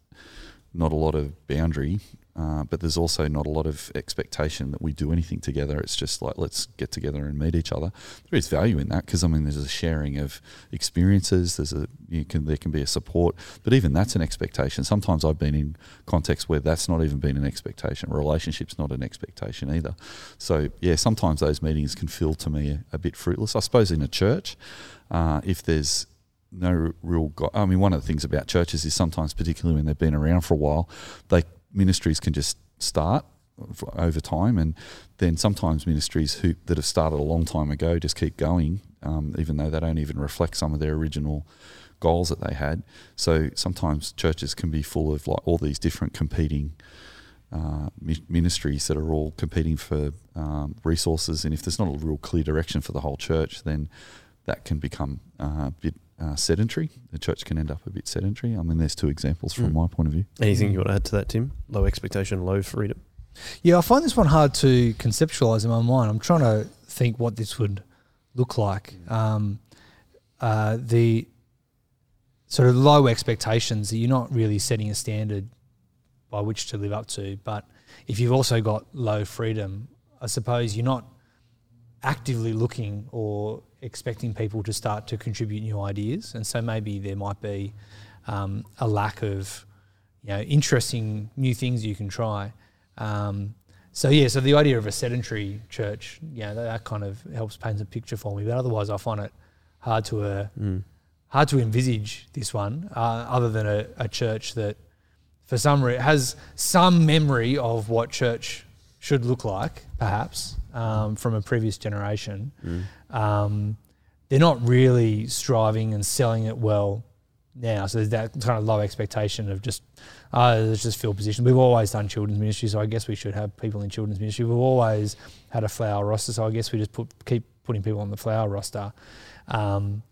not a lot of boundary, uh, but there's also not a lot of expectation that we do anything together. It's just like let's get together and meet each other. There is value in that because I mean there's a sharing of experiences. There's a you can there can be a support, but even that's an expectation. Sometimes I've been in contexts where that's not even been an expectation. Relationship's not an expectation either. So yeah, sometimes those meetings can feel to me a, a bit fruitless. I suppose in a church, uh, if there's no real. Go- I mean, one of the things about churches is sometimes, particularly when they've been around for a while, they ministries can just start over time, and then sometimes ministries who that have started a long time ago just keep going, um, even though they don't even reflect some of their original goals that they had. So sometimes churches can be full of like all these different competing uh, ministries that are all competing for um, resources, and if there's not a real clear direction for the whole church, then that can become uh, a bit uh, sedentary. The church can end up a bit sedentary. I mean, there's two examples from mm. my point of view. Anything you want to add to that, Tim? Low expectation, low freedom. Yeah, I find this one hard to conceptualize in my mind. I'm trying to think what this would look like. Um, uh, the sort of low expectations that you're not really setting a standard by which to live up to. But if you've also got low freedom, I suppose you're not actively looking or expecting people to start to contribute new ideas, and so maybe there might be um, a lack of you know interesting new things you can try. Um, so yeah, so the idea of a sedentary church, yeah, that, that, kind of helps paint a picture for me. But otherwise, I find it hard to uh, mm. hard to envisage this one, uh, other than a, a, church that, for some reason, has some memory of what church should look like, perhaps um, from a previous generation. Mm. Um, they're not really striving and selling it well now. So there's that kind of low expectation of just, uh, let's just fill positions. We've always done children's ministry, so I guess we should have people in children's ministry. We've always had a flower roster, so I guess we just put keep putting people on the flower roster. Um,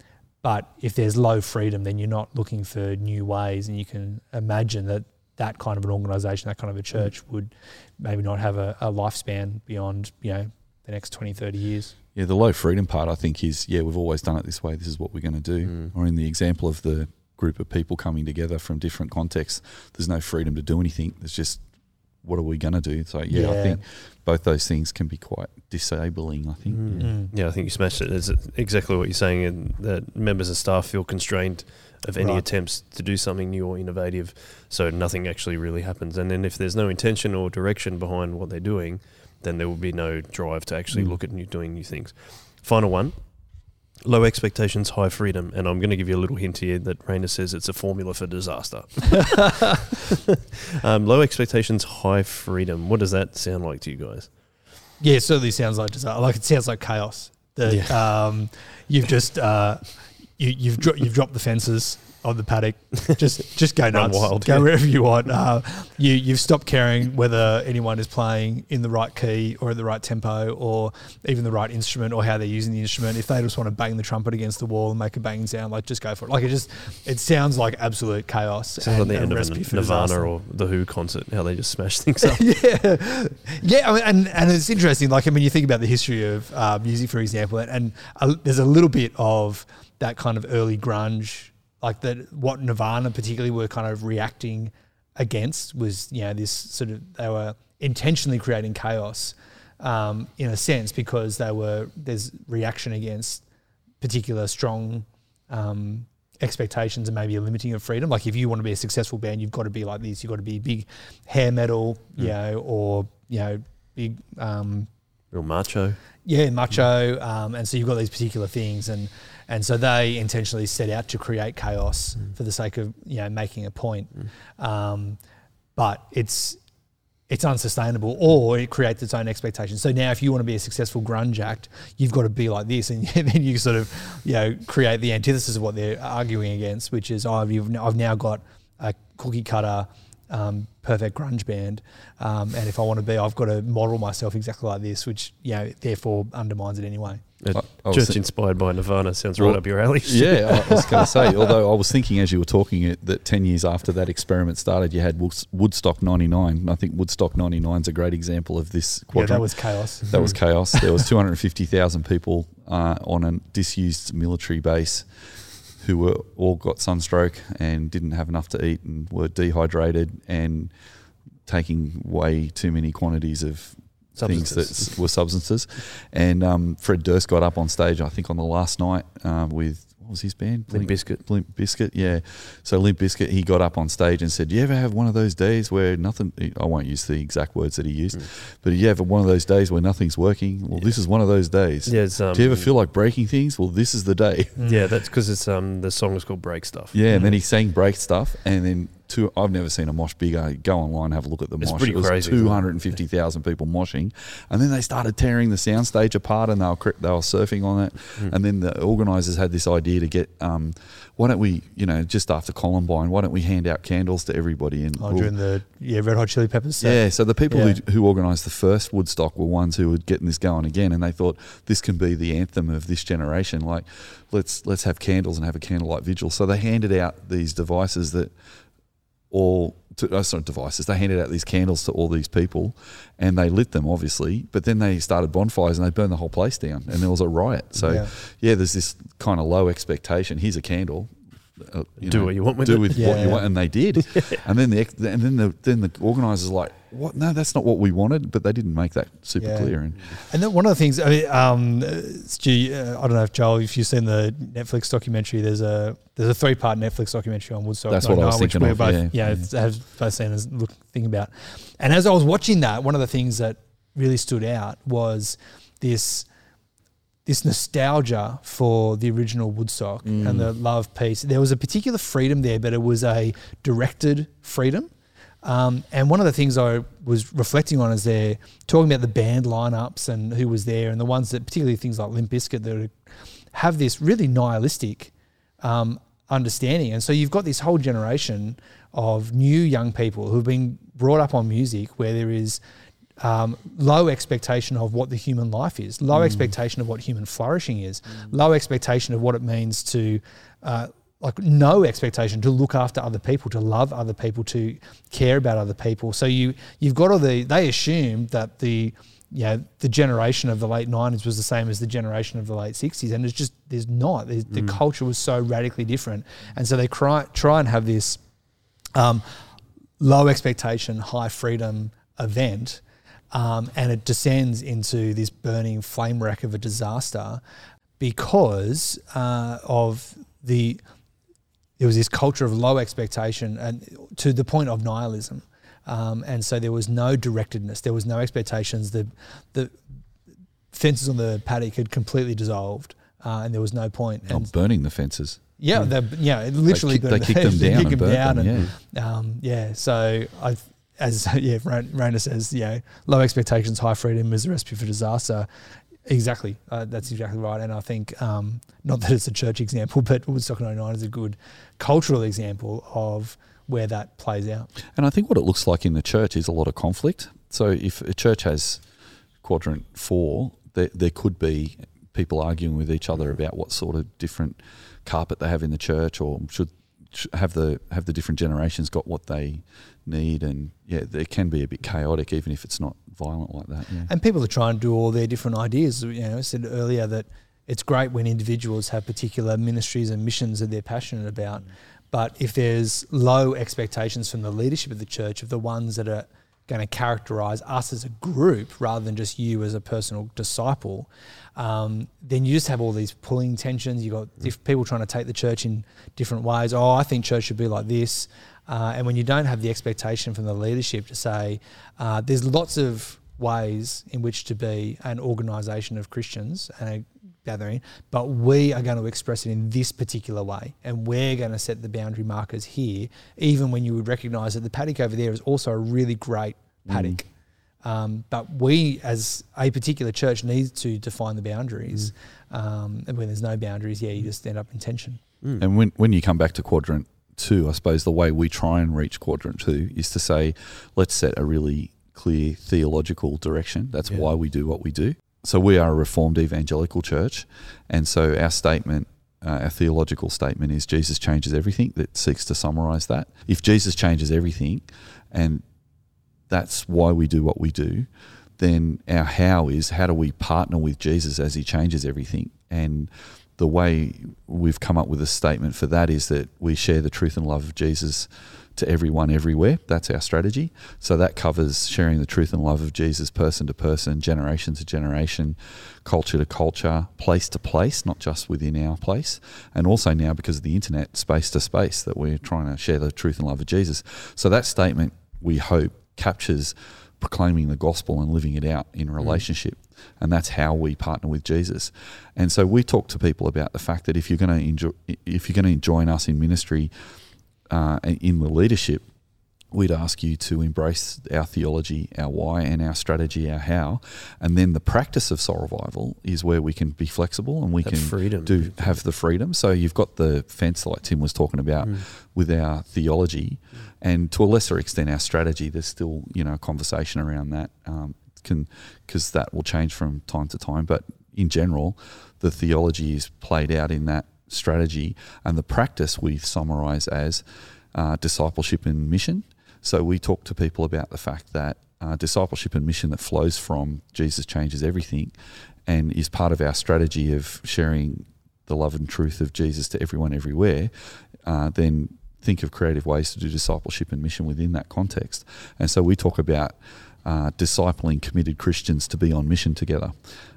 but if there's low freedom, then you're not looking for new ways, and you can imagine that that kind of an organisation, that kind of a church, would maybe not have a, a lifespan beyond you know the next 20, 30 years. Yeah, the low freedom part, I think, is yeah, we've always done it this way. This is what we're going to do. Mm. Or in the example of the group of people coming together from different contexts, there's no freedom to do anything. There's just what are we going to do? So yeah, I think both those things can be quite disabling. I think. Mm. Yeah. Mm. Yeah, I think you smashed it. It's exactly what you're saying, and that members and staff feel constrained of any Right. attempts to do something new or innovative, so nothing actually really happens. And then if there's no intention or direction behind what they're doing, then there will be no drive to actually Mm. look at new, doing new things. Final one. Low expectations, high freedom, and I'm going to give you a little hint here that Rainer says it's a formula for disaster. um, low expectations, high freedom. What does that sound like to you guys? Yeah, it certainly sounds like disaster. Like it sounds like chaos. That um, you've just uh, you, you've dro- you've dropped the fences on the paddock. Just just go nuts. wild, Go yeah. wherever you want. Uh, you you've stopped caring whether anyone is playing in the right key or at the right tempo or even the right instrument or how they're using the instrument. If they just want to bang the trumpet against the wall and make a banging sound, like just go for it. Like it just it sounds like absolute chaos. Sounds like the end of a Nirvana disaster. or the Who concert, how they just smash things up. yeah, yeah, I mean, and and it's interesting. Like, I mean, you think about the history of uh, music, for example, and, and uh, there's a little bit of that kind of early grunge, like that. What Nirvana particularly were kind of reacting against was, you know, this sort of they were intentionally creating chaos, um, in a sense, because they were there's reaction against particular strong. Um, expectations and maybe a limiting of freedom like if you want to be a successful band you've got to be like this you've got to be big hair metal you know or you know big um Real macho. yeah macho um and so you've got these particular things and and so they intentionally set out to create chaos for the sake of you know making a point. Um but it's it's unsustainable or it creates its own expectations. So now if you want to be a successful grunge act, you've got to be like this and then you sort of, you know, create the antithesis of what they're arguing against, which is, oh, I've now got a cookie cutter, um, perfect grunge band. Um, and if I want to be, I've got to model myself exactly like this, which, you know, therefore undermines it anyway. A I- I was church think- inspired by Nirvana sounds Well, right up your alley. Yeah, I was going to say. Although I was thinking as you were talking it, that ten years after that experiment started, you had Woodstock '99. I think Woodstock '99 is a great example of this. Quadrant. Yeah, that was chaos. That was chaos. There was 250,000 people uh, on a disused military base who were all got sunstroke and didn't have enough to eat and were dehydrated and taking way too many quantities of things that were substances. And um, Fred Durst got up on stage, I think, on the last night uh, with was his band? Limp Bizkit. Limp Bizkit, yeah. So Limp Bizkit, he got up on stage and said, "Do you ever have one of those days where nothing?" I won't use the exact words that he used, Mm. but you have one of those days where nothing's working. Well, this is one of those days. Yeah, um, Do you ever feel like breaking things? Well, this is the day. Yeah, that's because it's um the song is called Break Stuff. Yeah, and then Mm. he sang break stuff, and then two. I've never seen a mosh bigger. Go online, have a look at the It's mosh. pretty it was crazy. Two hundred and fifty thousand people moshing, and then they started tearing the soundstage apart, and they were they were surfing on it. Mm. And then the organisers had this idea to get, um, why don't we, you know, just after Columbine, why don't we hand out candles to everybody? And Oh, we'll- during the yeah Red Hot Chili Peppers. set. yeah, so the people Yeah. who, who organised the first Woodstock were ones who were getting this going again, and they thought this can be the anthem of this generation. Like, let's let's have candles and have a candlelight vigil. So they handed out these devices that all. To, oh, sorry, devices. They handed out these candles to all these people, and they lit them, obviously. But then they started bonfires and they burned the whole place down, and there was a riot. So, Yeah. yeah, there's this kind of low expectation. Here's a candle. Uh, Do what you want with do it. with what Yeah. you want, and they did. and then the and then the then the organisers like, what? No, that's not what we wanted. But they didn't make that super Yeah. clear. And And then one of the things, I mean, um, Stu, uh, I don't know if Joel, if you've seen the Netflix documentary, there's a there's a three part Netflix documentary on Woodstock. That's what I was which thinking we of, both, yeah. yeah, have both seen and look thinking about. And as I was watching that, one of the things that really stood out was this this nostalgia for the original Woodstock Mm. and the love piece. There was a particular freedom there, but it was a directed freedom. Um, and one of the things I was reflecting on is they're talking about the band lineups and who was there, and the ones that, particularly things like Limp Bizkit, that have this really nihilistic um, understanding. And so you've got this whole generation of new young people who've been brought up on music where there is um, low expectation of what the human life is, low expectation of what human flourishing is, low expectation of what it means to, uh, like, no expectation to look after other people, to love other people, to care about other people. So you you've got all the they assume that the you know, the generation of the late nineties was the same as the generation of the late sixties, and it's just there's not. There's, The culture was so radically different, and so they try try and have this um, low expectation, high freedom event, um, and it descends into this burning flame wreck of a disaster because uh, of the there was this culture of low expectation and to the point of nihilism. Um, and so there was no directedness, there was no expectations. The the fences on the paddock had completely dissolved, uh, and there was no point. And burning the fences. yeah, they yeah, it literally kick- they kicked them they down kick and them down them, and, um, yeah. So I, as yeah, Ra- Rainer says, know, low expectations, high freedom is a recipe for disaster. Exactly, uh, that's exactly right. And I think um, not that it's a church example, but Woodstock 99 is a good cultural example of where that plays out. And I think what it looks like in the church is a lot of conflict. So if a church has quadrant four, there, there could be people arguing with each other about what sort of different carpet they have in the church, or should have the have the different generations got what they need, and yeah, it can be a bit chaotic, even if it's not violent like that. Yeah. And people are trying to do all their different ideas. You know, I said earlier that it's great when individuals have particular ministries and missions that they're passionate about. But if there's low expectations from the leadership of the church, of the ones that are going to characterize us as a group rather than just you as a personal disciple, um, then you just have all these pulling tensions. You've got diff- people trying to take the church in different ways. Oh, I think church should be like this. Uh, and when you don't have the expectation from the leadership to say, uh, there's lots of ways in which to be an organisation of Christians and a gathering, but we are going to express it in this particular way, and we're going to set the boundary markers here, even when you would recognise that the paddock over there is also a really great paddock. Um, but we, as a particular church, need to define the boundaries. Um, and when there's no boundaries, yeah, you just end up in tension. And when when you come back to quadrant two, I suppose the way we try and reach quadrant two is to say, let's set a really clear theological direction. That's Yeah. why we do what we do. So we are a reformed evangelical church, and so our statement. Uh, our theological statement is Jesus changes everything that seeks to summarize that. If Jesus changes everything, and that's why we do what we do, then our how is how do we partner with Jesus as he changes everything? And the way we've come up with a statement for that is that we share the truth and love of Jesus to everyone everywhere. That's our strategy. So that covers sharing the truth and love of Jesus person to person, generation to generation, culture to culture, place to place, not just within our place. And also now, because of the internet, space to space, that we're trying to share the truth and love of Jesus. So that statement, we hope, captures proclaiming the gospel and living it out in mm. relationship. And that's how we partner with Jesus. And so we talk to people about the fact that if you're going to enjoy, if you're going to join us in ministry, uh, in the leadership, we'd ask you to embrace our theology, our why, and our strategy, our how. And then the practice of soul revival is where we can be flexible and we That can freedom. do have the freedom. So you've got the fence, like Tim was talking about, Mm. with our theology, and to a lesser extent our strategy. There's still you know a conversation around that, um, can because that will change from time to time. But in general, the theology is played out in that strategy, and the practice we summarize as uh, discipleship and mission. So we talk to people about the fact that uh, discipleship and mission that flows from Jesus changes everything, and is part of our strategy of sharing the love and truth of Jesus to everyone everywhere. Uh, then think of creative ways to do discipleship and mission within that context. And so we talk about uh, discipling committed Christians to be on mission together.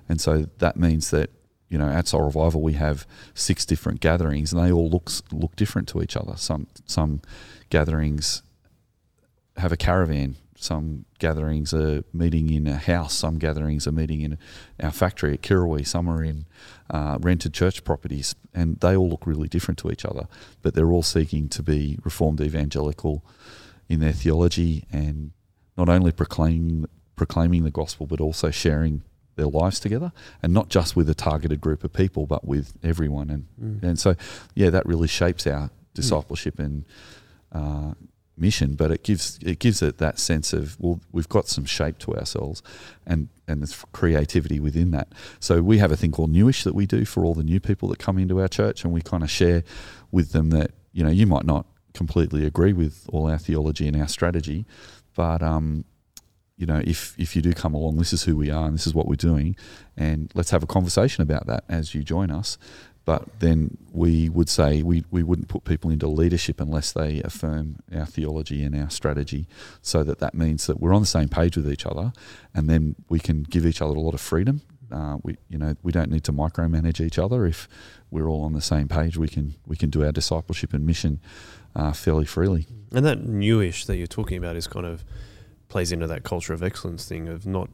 And so that means that you know at Soul Revival we have six different gatherings, and they all look look different to each other. Some some gatherings have a caravan. Some gatherings are meeting in a house. Some gatherings are meeting in our factory at Kirrawee. Some are in uh, rented church properties, and they all look really different to each other. But they're all seeking to be reformed evangelical in their theology and not only proclaiming proclaiming the gospel, but also sharing their lives together, and not just with a targeted group of people, but with everyone. And Mm. and so, yeah, that really shapes our discipleship and uh, mission. But it gives it gives it that sense of well, we've got some shape to ourselves, and and there's creativity within that. So we have a thing called Newish that we do for all the new people that come into our church, and we kind of share with them that you know you might not completely agree with all our theology and our strategy, but um, you know, if if you do come along, this is who we are and this is what we're doing, and let's have a conversation about that as you join us. But then we would say we, we wouldn't put people into leadership unless they affirm our theology and our strategy, so that that means that we're on the same page with each other, and then we can give each other a lot of freedom. Uh, we you know we don't need to micromanage each other if we're all on the same page. We can we can do our discipleship and mission uh, fairly freely. And that newish that you're talking about is kind of plays into that culture of excellence thing of not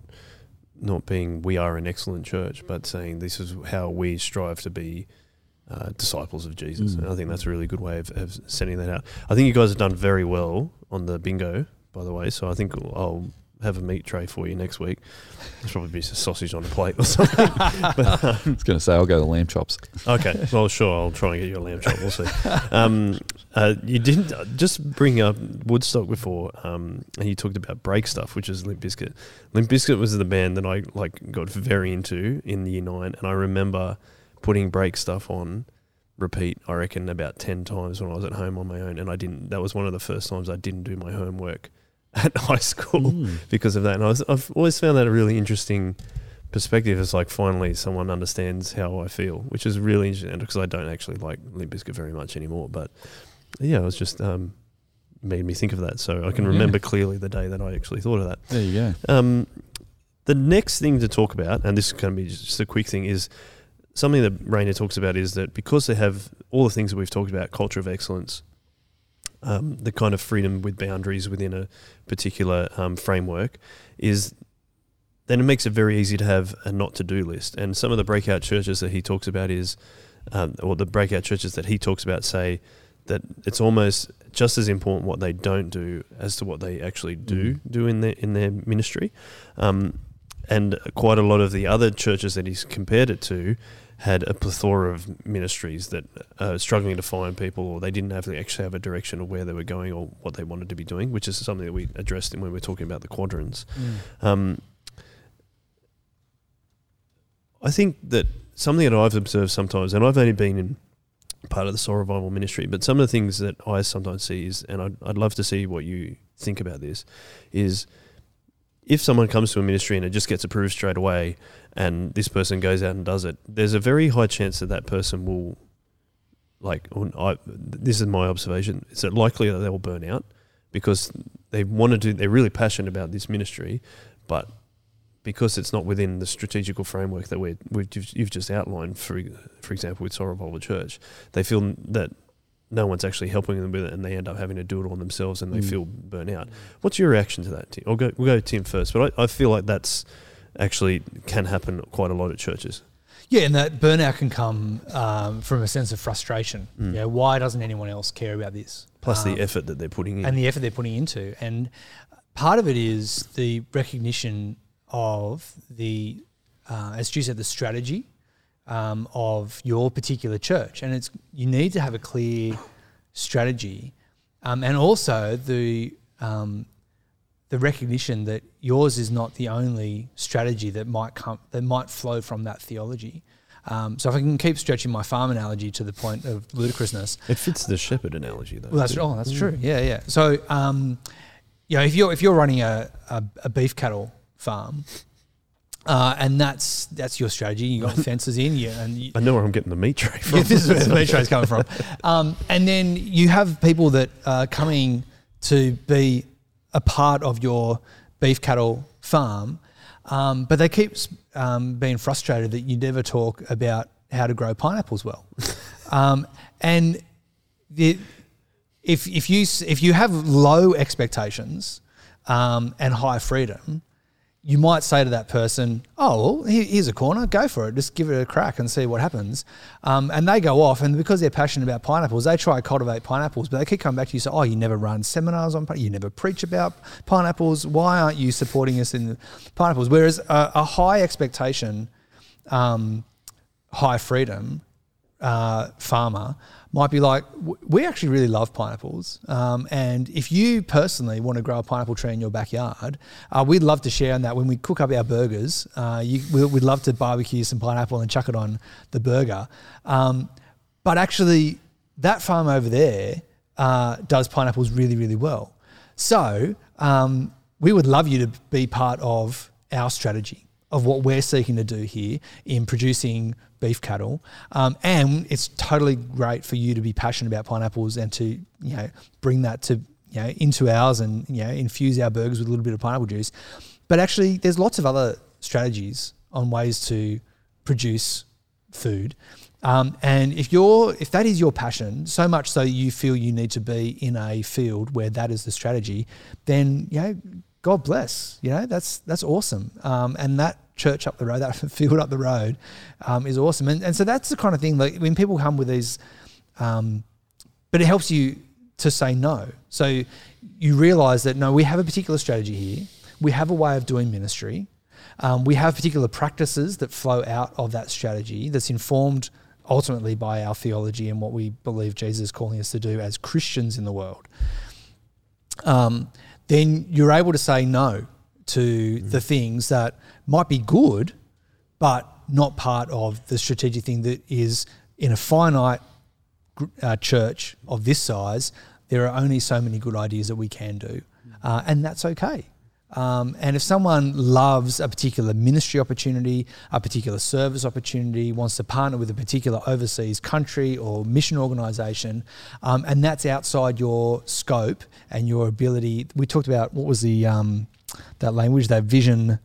not being we are an excellent church, but saying this is how we strive to be uh, disciples of Jesus. Mm. And I think that's a really good way of, of sending that out. I think you guys have done very well on the bingo, by the way. So I think I'll have a meat tray for you next week. It's probably be a sausage on a plate or something. but, um, I was going to say I'll go to lamb chops. Okay, well, sure, I'll try and get you a lamb chop. We'll see. Um, uh, you didn't uh, just bring up Woodstock before, um, and you talked about break stuff, which is Limp Bizkit. Limp Bizkit was the band that I like got very into in year nine, and I remember putting break stuff on repeat. I reckon about ten times when I was at home on my own, and I didn't. That was one of the first times I didn't do my homework at high school Mm. because of that. And I was, I've always found that a really interesting perspective. It's like finally someone understands how I feel, which is really interesting because I don't actually like Limp Bizkit very much anymore. But yeah, it was just um, made me think of that. So I can Yeah. remember clearly the day that I actually thought of that. There you go. Um, the next thing to talk about, and this is going to be just a quick thing, is something that Rainer talks about is that because they have all the things that we've talked about, culture of excellence, um, the kind of freedom with boundaries within a particular um, framework, is then it makes it very easy to have a not to do list. And some of the breakout churches that he talks about is, um, or the breakout churches that he talks about say that it's almost just as important what they don't do as to what they actually do Mm. do in their in their ministry. Um, and quite a lot of the other churches that he's compared it to had a plethora of ministries that are struggling to find people, or they didn't have to actually have a direction of where they were going or what they wanted to be doing, which is something that we addressed when we were talking about the quadrants. Um, I think that something that I've observed sometimes, and I've only been in part of the Soul Revival ministry, but some of the things that I sometimes see is, and I'd, I'd love to see what you think about this, is if someone comes to a ministry and it just gets approved straight away, and this person goes out and does it, there's a very high chance that that person will, like, I, this is my observation, it's likely that they will burn out because they want to do, they're really passionate about this ministry, but because it's not within the strategical framework that we're, we've, you've- just outlined, for for example, with Revolver Church, they feel that no one's actually helping them with it, and they end up having to do it all themselves, and they Mm. feel burnt out. What's your reaction to that? Tim? I'll go. We'll go to Tim first, but I, I feel like that's actually can happen quite a lot at churches. Yeah, and that burnout can come um, from a sense of frustration. Mm. You know, why doesn't anyone else care about this? Plus Um, the effort that they're putting in. and the effort they're putting into. And part of it is the recognition of the, uh, as Stu said, the strategy um, of your particular church. And it's you need to have a clear strategy, um, and also the um, the recognition that yours is not the only strategy that might come that might flow from that theology. Um, so if I can keep stretching my farm analogy to the point of ludicrousness, it fits the shepherd analogy, though. well, that's oh, that's true. Yeah, yeah. So, um, you know, if you're if you're running a, a, a beef cattle farm, uh, and that's that's your strategy, you got fences in, you and you, I know where I'm getting the meat tray from. yeah, this is where the meat tray is coming from. Um, and then you have people that are coming to be a part of your beef cattle farm, um, but they keep um, being frustrated that you never talk about how to grow pineapples well. um, and the, if if you if you have low expectations um, and high freedom, you might say to that person, "Oh, well, here's a corner. Go for it. Just give it a crack and see what happens." Um, and they go off, and because they're passionate about pineapples, they try to cultivate pineapples. But they keep coming back to you, say, "Oh, you never run seminars on. pi- You never preach about pineapples. Why aren't you supporting us in pineapples?" Whereas a, a high expectation, um, high freedom uh, farmer might be like, we actually really love pineapples. Um, and if you personally want to grow a pineapple tree in your backyard, uh, we'd love to share in that when we cook up our burgers. Uh, you, we- we'd love to barbecue some pineapple and chuck it on the burger. Um, but actually, that farm over there uh, does pineapples really, really well. So um, we would love you to be part of our strategy of what we're seeking to do here in producing beef cattle. Um, and it's totally great for you to be passionate about pineapples and to you know bring that to you know into ours and you know infuse our burgers with a little bit of pineapple juice. But actually, there's lots of other strategies on ways to produce food. Um, and if you're if that is your passion, so much so you feel you need to be in a field where that is the strategy, then you know, God bless. You know, that's that's awesome. Um, and that church up the road, that field up the road, um, is awesome. And and so that's the kind of thing like when people come with these, um, but it helps you to say no. So you realize that no, we have a particular strategy here. We have a way of doing ministry. Um, we have particular practices that flow out of that strategy that's informed ultimately by our theology and what we believe Jesus is calling us to do as Christians in the world. Um, then you're able to say no to the things that might be good, but not part of the strategic thing that is in a finite uh, church of this size. There are only so many good ideas that we can do, uh, and that's okay. Um, and if someone loves a particular ministry opportunity, a particular service opportunity, wants to partner with a particular overseas country or mission organization, um, and that's outside your scope and your ability, we talked about what was the um, that language, that vision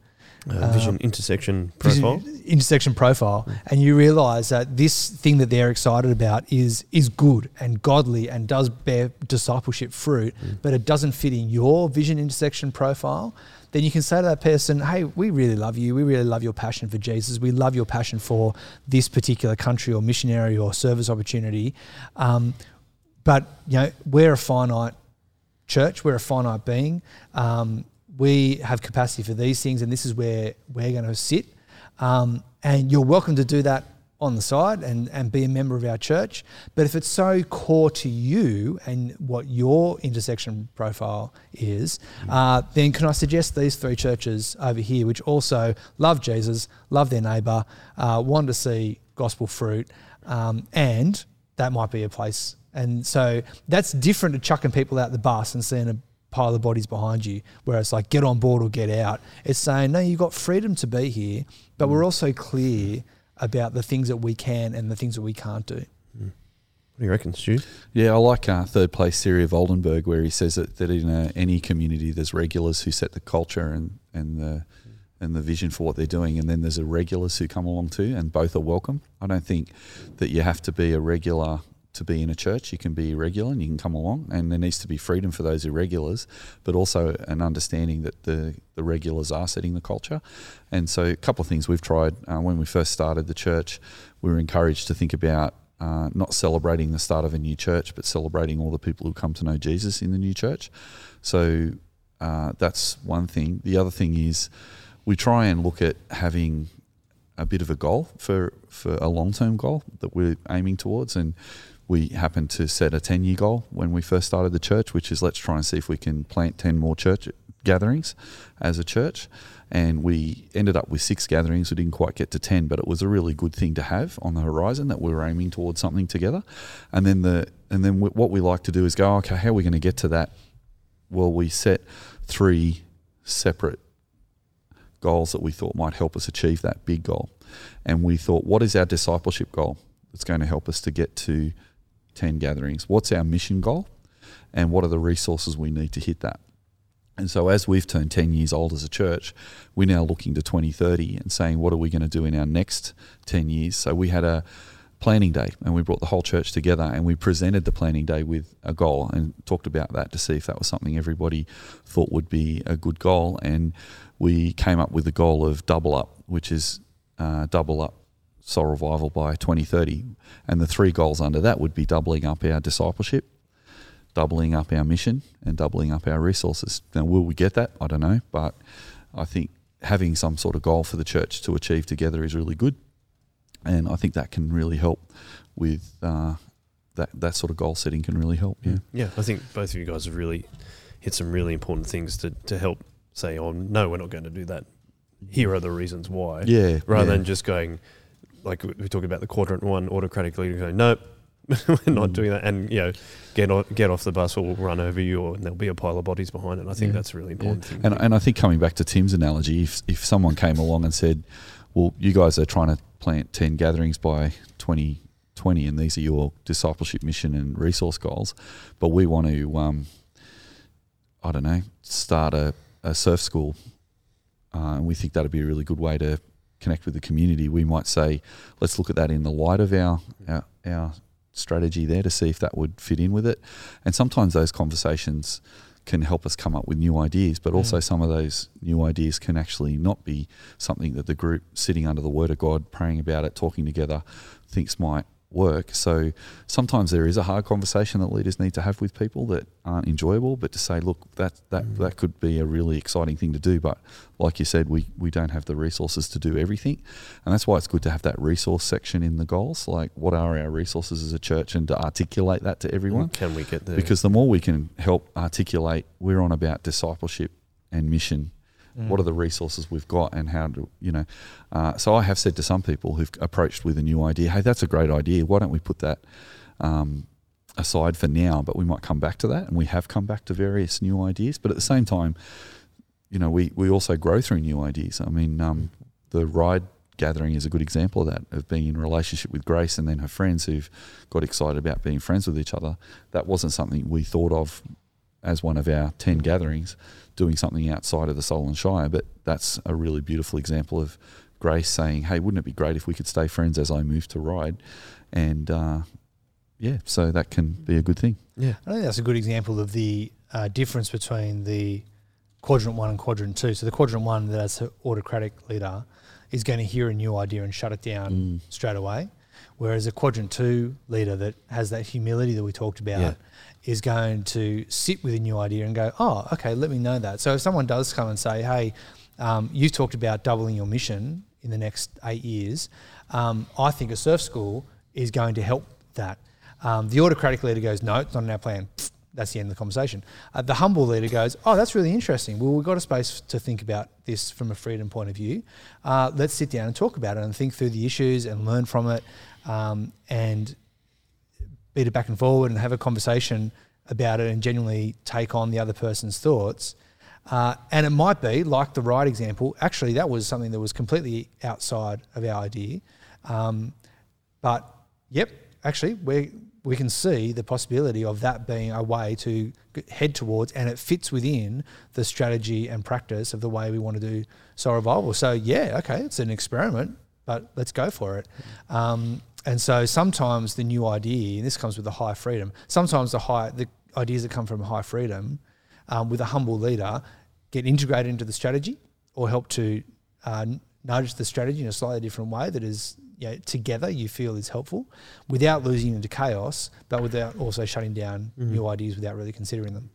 Uh, vision intersection vision- profile. intersection profile, and you realize that this thing that they're excited about is is good and godly and does bear discipleship fruit, but it doesn't fit in your vision intersection profile. Then you can say to that person, "Hey, we really love you. We really love your passion for Jesus. We love your passion for this particular country or missionary or service opportunity." Um, but you know, we're a finite church. We're a finite being. Um, we have capacity for these things, and this is where we're going to sit. Um, and you're welcome to do that on the side and, and be a member of our church. But if it's so core to you and what your intersection profile is, uh, then can I suggest these three churches over here, which also love Jesus, love their neighbour, uh, want to see gospel fruit, um, and that might be a place. And so that's different to chucking people out the bus and seeing a pile of bodies behind you, where it's like get on board or get out. It's saying no, you've got freedom to be here, but we're also clear about the things that we can and the things that we can't do. What do you reckon, Stu? Yeah, I like uh, third place theory of Oldenburg, where he says that, that in uh, any community there's regulars who set the culture and, and the and the vision for what they're doing, and then there's irregulars who come along too, and both are welcome. I don't think that you have to be a regular to be in a church. You can be irregular and you can come along, and there needs to be freedom for those irregulars, but also an understanding that the the regulars are setting the culture. And so, a couple of things we've tried uh, when we first started the church, we were encouraged to think about uh, not celebrating the start of a new church, but celebrating all the people who come to know Jesus in the new church. So uh, that's one thing. The other thing is we try and look at having a bit of a goal for, for a long term goal that we're aiming towards. And we happened to set a 10 year goal when we first started the church, which is let's try and see if we can plant 10 more church gatherings as a church. And we ended up with six gatherings. We didn't quite get to 10, but it was a really good thing to have on the horizon that we were aiming towards something together. And then the and then what we like to do is go, okay, how are we going to get to that? Well, we set three separate goals that we thought might help us achieve that big goal. And we thought, what is our discipleship goal that's going to help us to get to 10 gatherings? What's our mission goal? And what are the resources we need to hit that? And so, as we've turned 10 years old as a church, we're now looking to 2030 and saying, what are we going to do in our next 10 years? So, we had a planning day, and we brought the whole church together and we presented the planning day with a goal and talked about that to see if that was something everybody thought would be a good goal. And we came up with the goal of double up, which is uh, double up soul revival by 2030. And the three goals under that would be doubling up our discipleship, doubling up our mission, and doubling up our resources. Now, will we get that? I don't know, but I think having some sort of goal for the church to achieve together is really good, and I think that can really help with uh, that. That sort of goal setting can really help. Yeah, Yeah, I think both of you guys have really hit some really important things to, to help say, oh, no, we're not going to do that. Here are the reasons why. yeah. Rather yeah. than just going, like we we talk about the quadrant one autocratic leader going, nope, we're not Mm. doing that. And, you know, get, on, get off the bus or we'll run over you or and there'll be a pile of bodies behind it. I think Yeah. that's a really important thing. And, and I think coming back to Tim's analogy, if, if someone came along and said, well, you guys are trying to plant 10 gatherings by 2020 and these are your discipleship mission and resource goals, but we want to, um, I don't know, start a, a surf school uh, and we think that'd be a really good way to connect with the community. We might say, let's look at that in the light of our, our, our strategy there to see if that would fit in with it. And sometimes those conversations can help us come up with new ideas, but also Mm. some of those new ideas can actually not be something that the group sitting under the Word of God, praying about it, talking together, thinks might work. So sometimes there is a hard conversation that leaders need to have with people that aren't enjoyable, but to say, look, that that Mm. that could be a really exciting thing to do. But like you said, we we don't have the resources to do everything, and that's why it's good to have that resource section in the goals. Like, what are our resources as a church, and to articulate that to everyone Can we get there? because the more we can help articulate, we're on about discipleship and mission. Mm. What are the resources we've got, and how do you know? Uh, so I have said to some people who've approached with a new idea, "Hey, that's a great idea. Why don't we put that um, aside for now? But we might come back to that, and we have come back to various new ideas. But at the same time, you know, we we also grow through new ideas. I mean, um, the Ryde gathering is a good example of that of being in relationship with Grace and then her friends who've got excited about being friends with each other. That wasn't something we thought of as one of our 10 gatherings, doing something outside of the Sutherland Shire, but that's a really beautiful example of Grace saying, Hey, wouldn't it be great if we could stay friends as I move to Ryde? And uh, yeah, so that can be a good thing. yeah. I think that's a good example of the uh, difference between the quadrant one and quadrant two. So the quadrant one that's an autocratic leader is going to hear a new idea and shut it down Mm. straight away. Whereas a quadrant two leader that has that humility that we talked about Yeah. is going to sit with a new idea and go, oh, okay, let me know that. So if someone does come and say, hey, um, you've talked about doubling your mission in the next eight years, um, I think a surf school is going to help that. Um, the autocratic leader goes, no, it's not in our plan. Pfft, That's the end of the conversation. Uh, the humble leader goes, oh, that's really interesting. Well, we've got a space to think about this from a freedom point of view. Uh, let's sit down and talk about it and think through the issues and learn from it um, and beat it back and forward and have a conversation about it and genuinely take on the other person's thoughts. Uh, and it might be, like the right example, actually, that was something that was completely outside of our idea. Um, but yep, actually, we we can see the possibility of that being a way to head towards, and it fits within the strategy and practice of the way we want to do soul revival. So yeah, okay, it's an experiment, but let's go for it. Um, and so sometimes the new idea, and this comes with the high freedom. Sometimes the high the ideas that come from high freedom, um, with a humble leader, get integrated into the strategy or help to uh, nudge the strategy in a slightly different way that is you know, together you feel is helpful without losing into chaos, but without also shutting down new ideas without really considering them.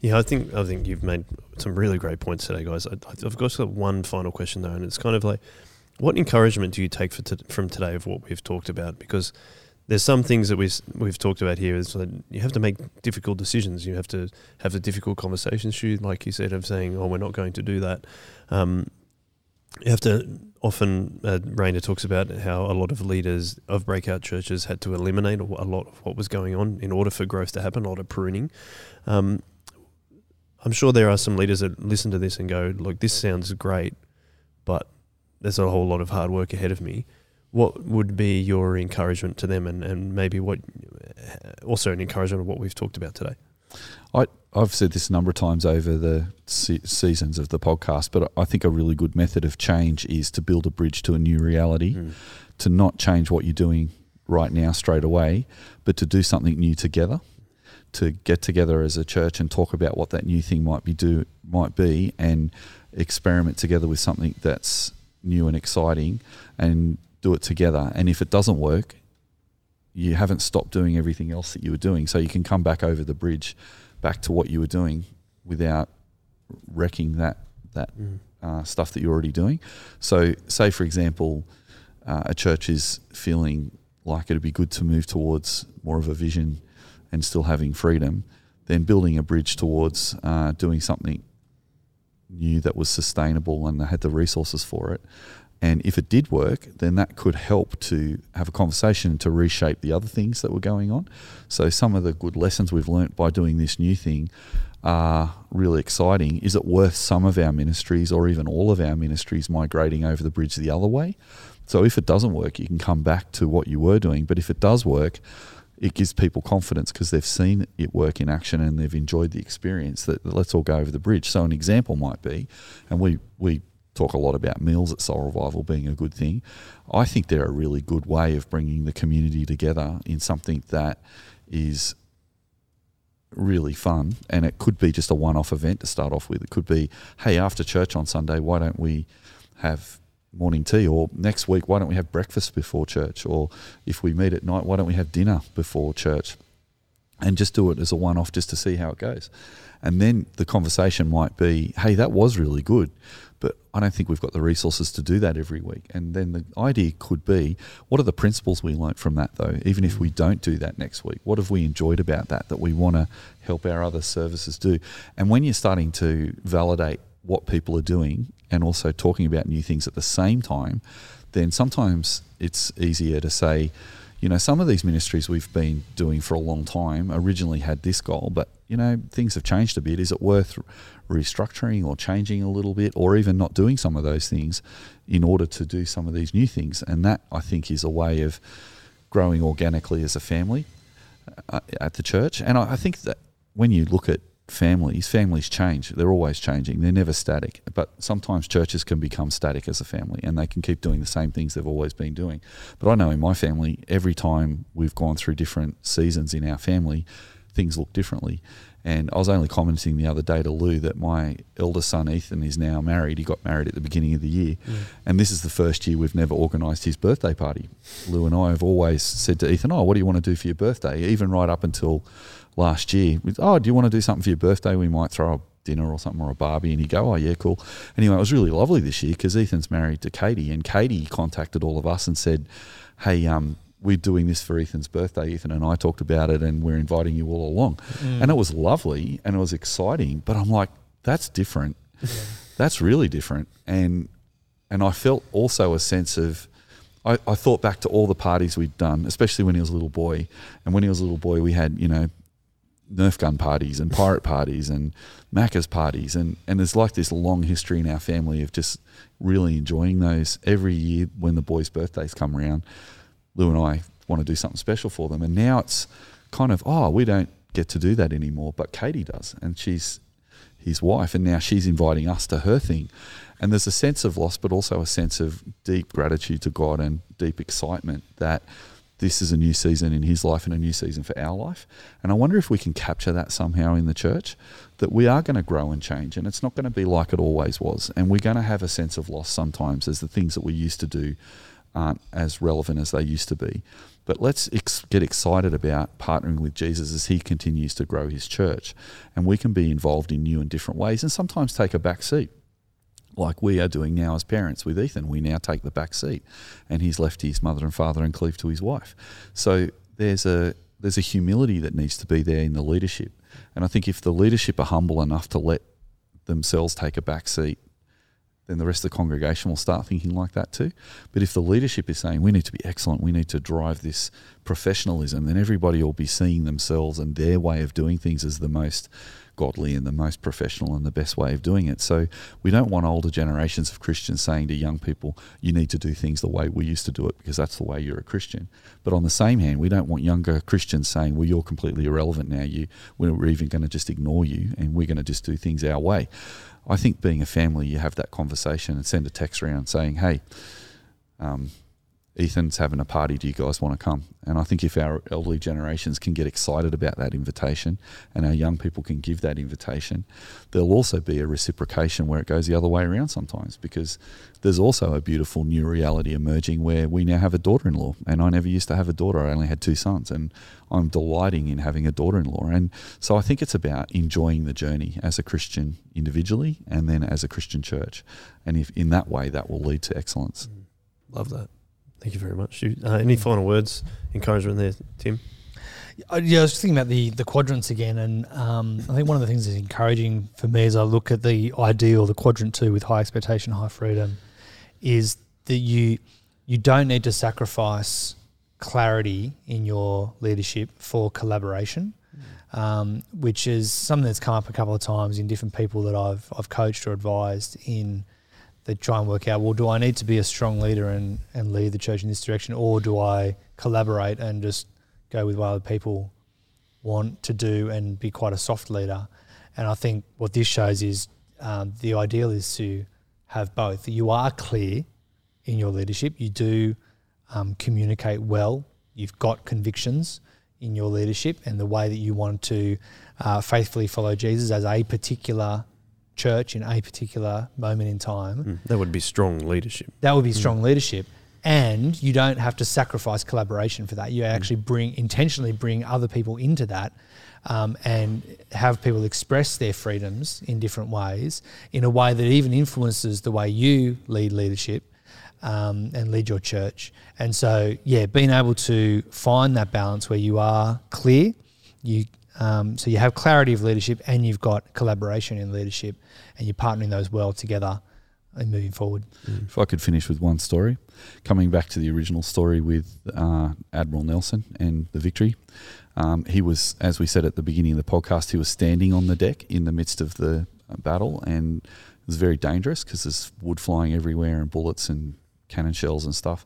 Yeah, I think I think you've made some really great points today, guys. I, I've got one final question though, and it's kind of like, what encouragement do you take for t- from today of what we've talked about? Because there's some things that we've we've talked about here is that you have to make difficult decisions. You have to have the difficult conversations. You, like you said, of saying, "Oh, we're not going to do that." Um, you have to often. Uh, Rainer talks about how a lot of leaders of breakout churches had to eliminate a lot of what was going on in order for growth to happen. A lot of pruning. Um, I'm sure there are some leaders that listen to this and go, "Look, this sounds great, but there's a whole lot of hard work ahead of me." What would be your encouragement to them, and, and maybe what also an encouragement of what we've talked about today? I, I've said this a number of times over the se- seasons of the podcast, but I think a really good method of change is to build a bridge to a new reality, Mm. to not change what you're doing right now straight away, but to do something new together, to get together as a church and talk about what that new thing might be do might be, and experiment together with something that's new and exciting, and do it together. And if it doesn't work, you haven't stopped doing everything else that you were doing, so you can come back over the bridge, back to what you were doing without wrecking that that Mm. uh, stuff that you're already doing. So, say for example, uh, a church is feeling like it'd be good to move towards more of a vision and still having freedom, then building a bridge towards uh, doing something new that was sustainable and they had the resources for it. And if it did work, then that could help to have a conversation to reshape the other things that were going on. So, some of the good lessons we've learnt by doing this new thing are really exciting. Is it worth some of our ministries or even all of our ministries migrating over the bridge the other way? So, if it doesn't work, you can come back to what you were doing. But if it does work, it gives people confidence because they've seen it work in action and they've enjoyed the experience that let's all go over the bridge. So an example might be, and we, we talk a lot about meals at Soul Revival being a good thing. I think they're a really good way of bringing the community together in something that is really fun. And it could be just a one-off event to start off with. It could be, hey, after church on Sunday, why don't we have morning tea? Or next week why don't we have breakfast before church? Or if we meet at night why don't we have dinner before church? And just do it as a one off just to see how it goes. And then the conversation might be hey that was really good but I don't think we've got the resources to do that every week. And then the idea could be what are the principles we learnt from that though even if we mm. don't do that next week? What have we enjoyed about that that we want to help our other services do? And when you're starting to validate what people are doing and also talking about new things at the same time, then sometimes it's easier to say, you know, some of these ministries we've been doing for a long time originally had this goal, but, you know, things have changed a bit. Is it worth restructuring or changing a little bit or even not doing some of those things in order to do some of these new things? And that, I think, is a way of growing organically as a family uh, at the church. And I, I think that when you look at families, families change. They're always changing. They're never static. But sometimes churches can become static as a family and they can keep doing the same things they've always been doing. But I know in my family, every time we've gone through different seasons in our family, things look differently. And I was only commenting the other day to Lou that my eldest son Ethan is now married. He got married at the beginning of the year. And this is the first year we've never organised his birthday party. Lou and I have always said to Ethan, Oh, what do you want to do for your birthday? Even right up until last year. With, oh, do you want to do something for your birthday? We might throw a dinner or something or a barbie. And he'd go, oh, yeah, cool. Anyway, it was really lovely this year because Ethan's married to Katie. And Katie contacted all of us and said, hey, um, we're doing this for Ethan's birthday. Ethan and I talked about it and we're inviting you all along. Mm. And it was lovely and it was exciting. But I'm like, that's different. That's really different. And and I felt also a sense of I, I thought back to all the parties we'd done, especially when he was a little boy. And when he was a little boy, we had, you know, Nerf gun parties and pirate parties and Macca's parties. And, and there's like this long history in our family of just really enjoying those every year when the boys' birthdays come around. Lou and I want to do something special for them. And now it's kind of, oh, we don't get to do that anymore, but Katie does. And she's his wife. And now she's inviting us to her thing. And there's a sense of loss, but also a sense of deep gratitude to God and deep excitement that this is a new season in his life and a new season for our life. And I wonder if we can capture that somehow in the church that we are going to grow and change and it's not going to be like it always was. And we're going to have a sense of loss sometimes as the things that we used to do aren't as relevant as they used to be. But let's ex- get excited about partnering with Jesus as he continues to grow his church. And we can be involved in new and different ways and sometimes take a back seat like we are doing now as parents with Ethan. We now take the back seat, and he's left his mother and father and cleaved to his wife. So there's a there's a humility that needs to be there in the leadership, and I think if the leadership are humble enough to let themselves take a back seat, then the rest of the congregation will start thinking like that too. But if the leadership is saying we need to be excellent, we need to drive this professionalism, then everybody will be seeing themselves and their way of doing things as the most godly and the most professional and the best way of doing it. So we don't want older generations of Christians saying to young people, you need to do things the way we used to do it because that's the way you're a Christian. But on the same hand, we don't want younger Christians saying, well, you're completely irrelevant now. You, we're even going to just ignore you and we're going to just do things our way. I think being a family, you have that conversation and send a text around saying, hey, um, Ethan's having a party. Do you guys want to come? And I think if our elderly generations can get excited about that invitation and our young people can give that invitation, there'll also be a reciprocation where it goes the other way around sometimes because there's also a beautiful new reality emerging where we now have a daughter in law. And I never used to have a daughter, I only had two sons. And I'm delighting in having a daughter in law. And so I think it's about enjoying the journey as a Christian individually and then as a Christian church. And if in that way, that will lead to excellence. Mm. Love that. Thank you very much. Uh, any final words, encouragement there, Tim? Uh, yeah, I was just thinking about the the quadrants again, and um, I think one of the things that's encouraging for me as I look at the ideal, the quadrant two with high expectation, high freedom, is that you you don't need to sacrifice clarity in your leadership for collaboration, um, which is something that's come up a couple of times in different people that I've I've coached or advised in that try and work out well do I need to be a strong leader and, and lead the church in this direction or do I collaborate and just go with what other people want to do and be quite a soft leader? And I think what this shows is um, the ideal is to have both. You are clear in your leadership. You do um, communicate well. You've got convictions in your leadership and the way that you want to uh, faithfully follow Jesus as a particular church in a particular moment in time, Mm, that would be strong leadership. that would be strong leadership. And you don't have to sacrifice collaboration for that. You actually bring intentionally bring other people into that, um, and have people express their freedoms in different ways, in a way that even influences the way you lead leadership um, and lead your church. And so, yeah, being able to find that balance where you are clear, you um, so you have clarity of leadership and you've got collaboration in leadership, and you're partnering those well together and moving forward. If I could finish with one story, coming back to the original story with uh, Admiral Nelson and the victory, um, he was, as we said at the beginning of the podcast, he was standing on the deck in the midst of the uh, battle, and it was very dangerous because there's wood flying everywhere and bullets and cannon shells and stuff,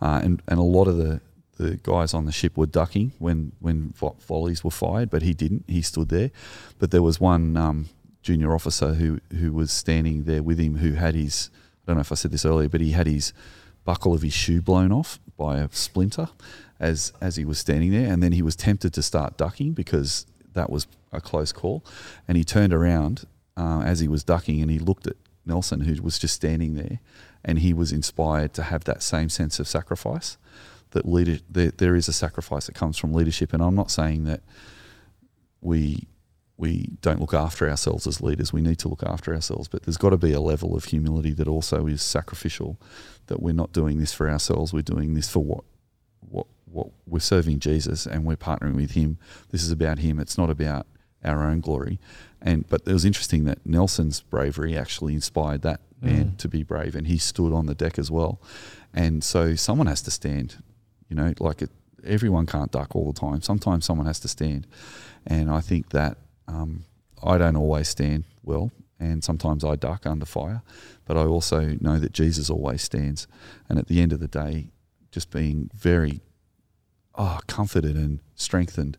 uh, and and a lot of the the guys on the ship were ducking when when vo- volleys were fired, but he didn't. He stood there. But there was one um, junior officer who who was standing there with him who had his I don't know if I said this earlier, but he had his buckle of his shoe blown off by a splinter as as he was standing there, and then he was tempted to start ducking because that was a close call, and he turned around uh, as he was ducking and he looked at Nelson who was just standing there, and he was inspired to have that same sense of sacrifice. That leader, there, there is a sacrifice that comes from leadership, and I'm not saying that we we don't look after ourselves as leaders. We need to look after ourselves, but there's got to be a level of humility that also is sacrificial. That we're not doing this for ourselves. We're doing this for what what what we're serving Jesus and we're partnering with Him. This is about Him. It's not about our own glory. And but it was interesting that Nelson's bravery actually inspired that man Mm. to be brave, and he stood on the deck as well. And so someone has to stand. You know, like it, everyone can't duck all the time. Sometimes someone has to stand, and I think that um, I don't always stand well, and sometimes I duck under fire, but I also know that Jesus always stands. And at the end of the day, just being very oh, comforted and strengthened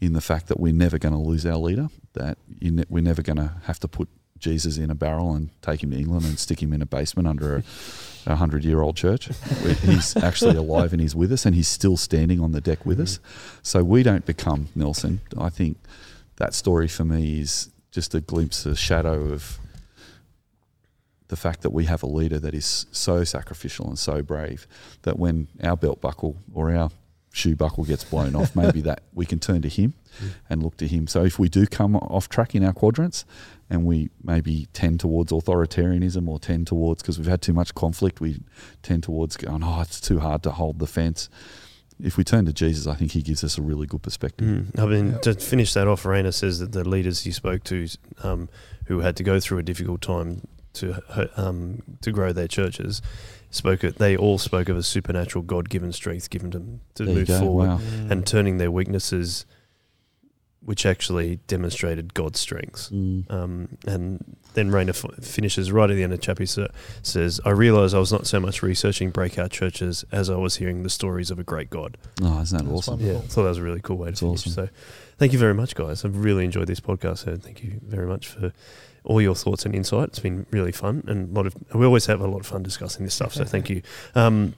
in the fact that we're never going to lose our leader, that ne- we're never going to have to put Jesus in a barrel and take him to England and stick him in a basement under a, a hundred year old church. he's actually alive and he's with us and he's still standing on the deck with us. So we don't become Nelson. I think that story for me is just a glimpse, a shadow of the fact that we have a leader that is so sacrificial and so brave that when our belt buckle or our shoe buckle gets blown off, maybe that we can turn to him and look to him. So if we do come off track in our quadrants and we maybe tend towards authoritarianism or tend towards because we've had too much conflict, we tend towards going, oh, it's too hard to hold the fence. If we turn to Jesus, I think he gives us a really good perspective. Mm. I mean, to finish that off, Rainer says that the leaders you spoke to, um, who had to go through a difficult time to um, to grow their churches, spoke. It, they all spoke of a supernatural, God-given strength given to them to There move forward, Wow. and turning their weaknesses, which actually demonstrated God's strengths. Mm. Um, and then Rainer f- finishes right at the end of the chapter. Sa- says, "I realised I was not so much researching breakout churches as I was hearing the stories of a great God." Oh, isn't that That's awesome? wonderful. Yeah, I thought that was a really cool way to That's finish. awesome. So, thank you very much, guys. I've really enjoyed this podcast. So, thank you very much for all your thoughts and insight. It's been really fun, and a lot of we always have a lot of fun discussing this stuff. So, thank you. Um,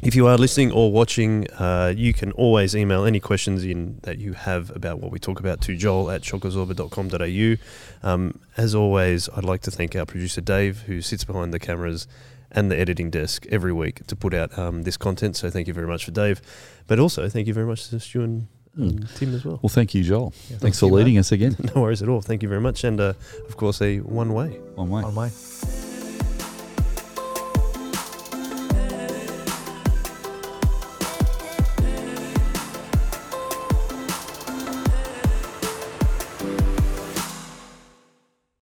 If you are listening or watching, uh, you can always email any questions in that you have about what we talk about to joel at shockabsorber.com.au. Um, as always, I'd like to thank our producer Dave, who sits behind the cameras and the editing desk every week to put out um, this content. So thank you very much for Dave. But also, thank you very much to Stu and um, Tim as well. Well, thank you, Joel. Yeah, Thanks for you, mate. leading us again. No worries at all. Thank you very much. And uh, of course, a one way. One way. On my.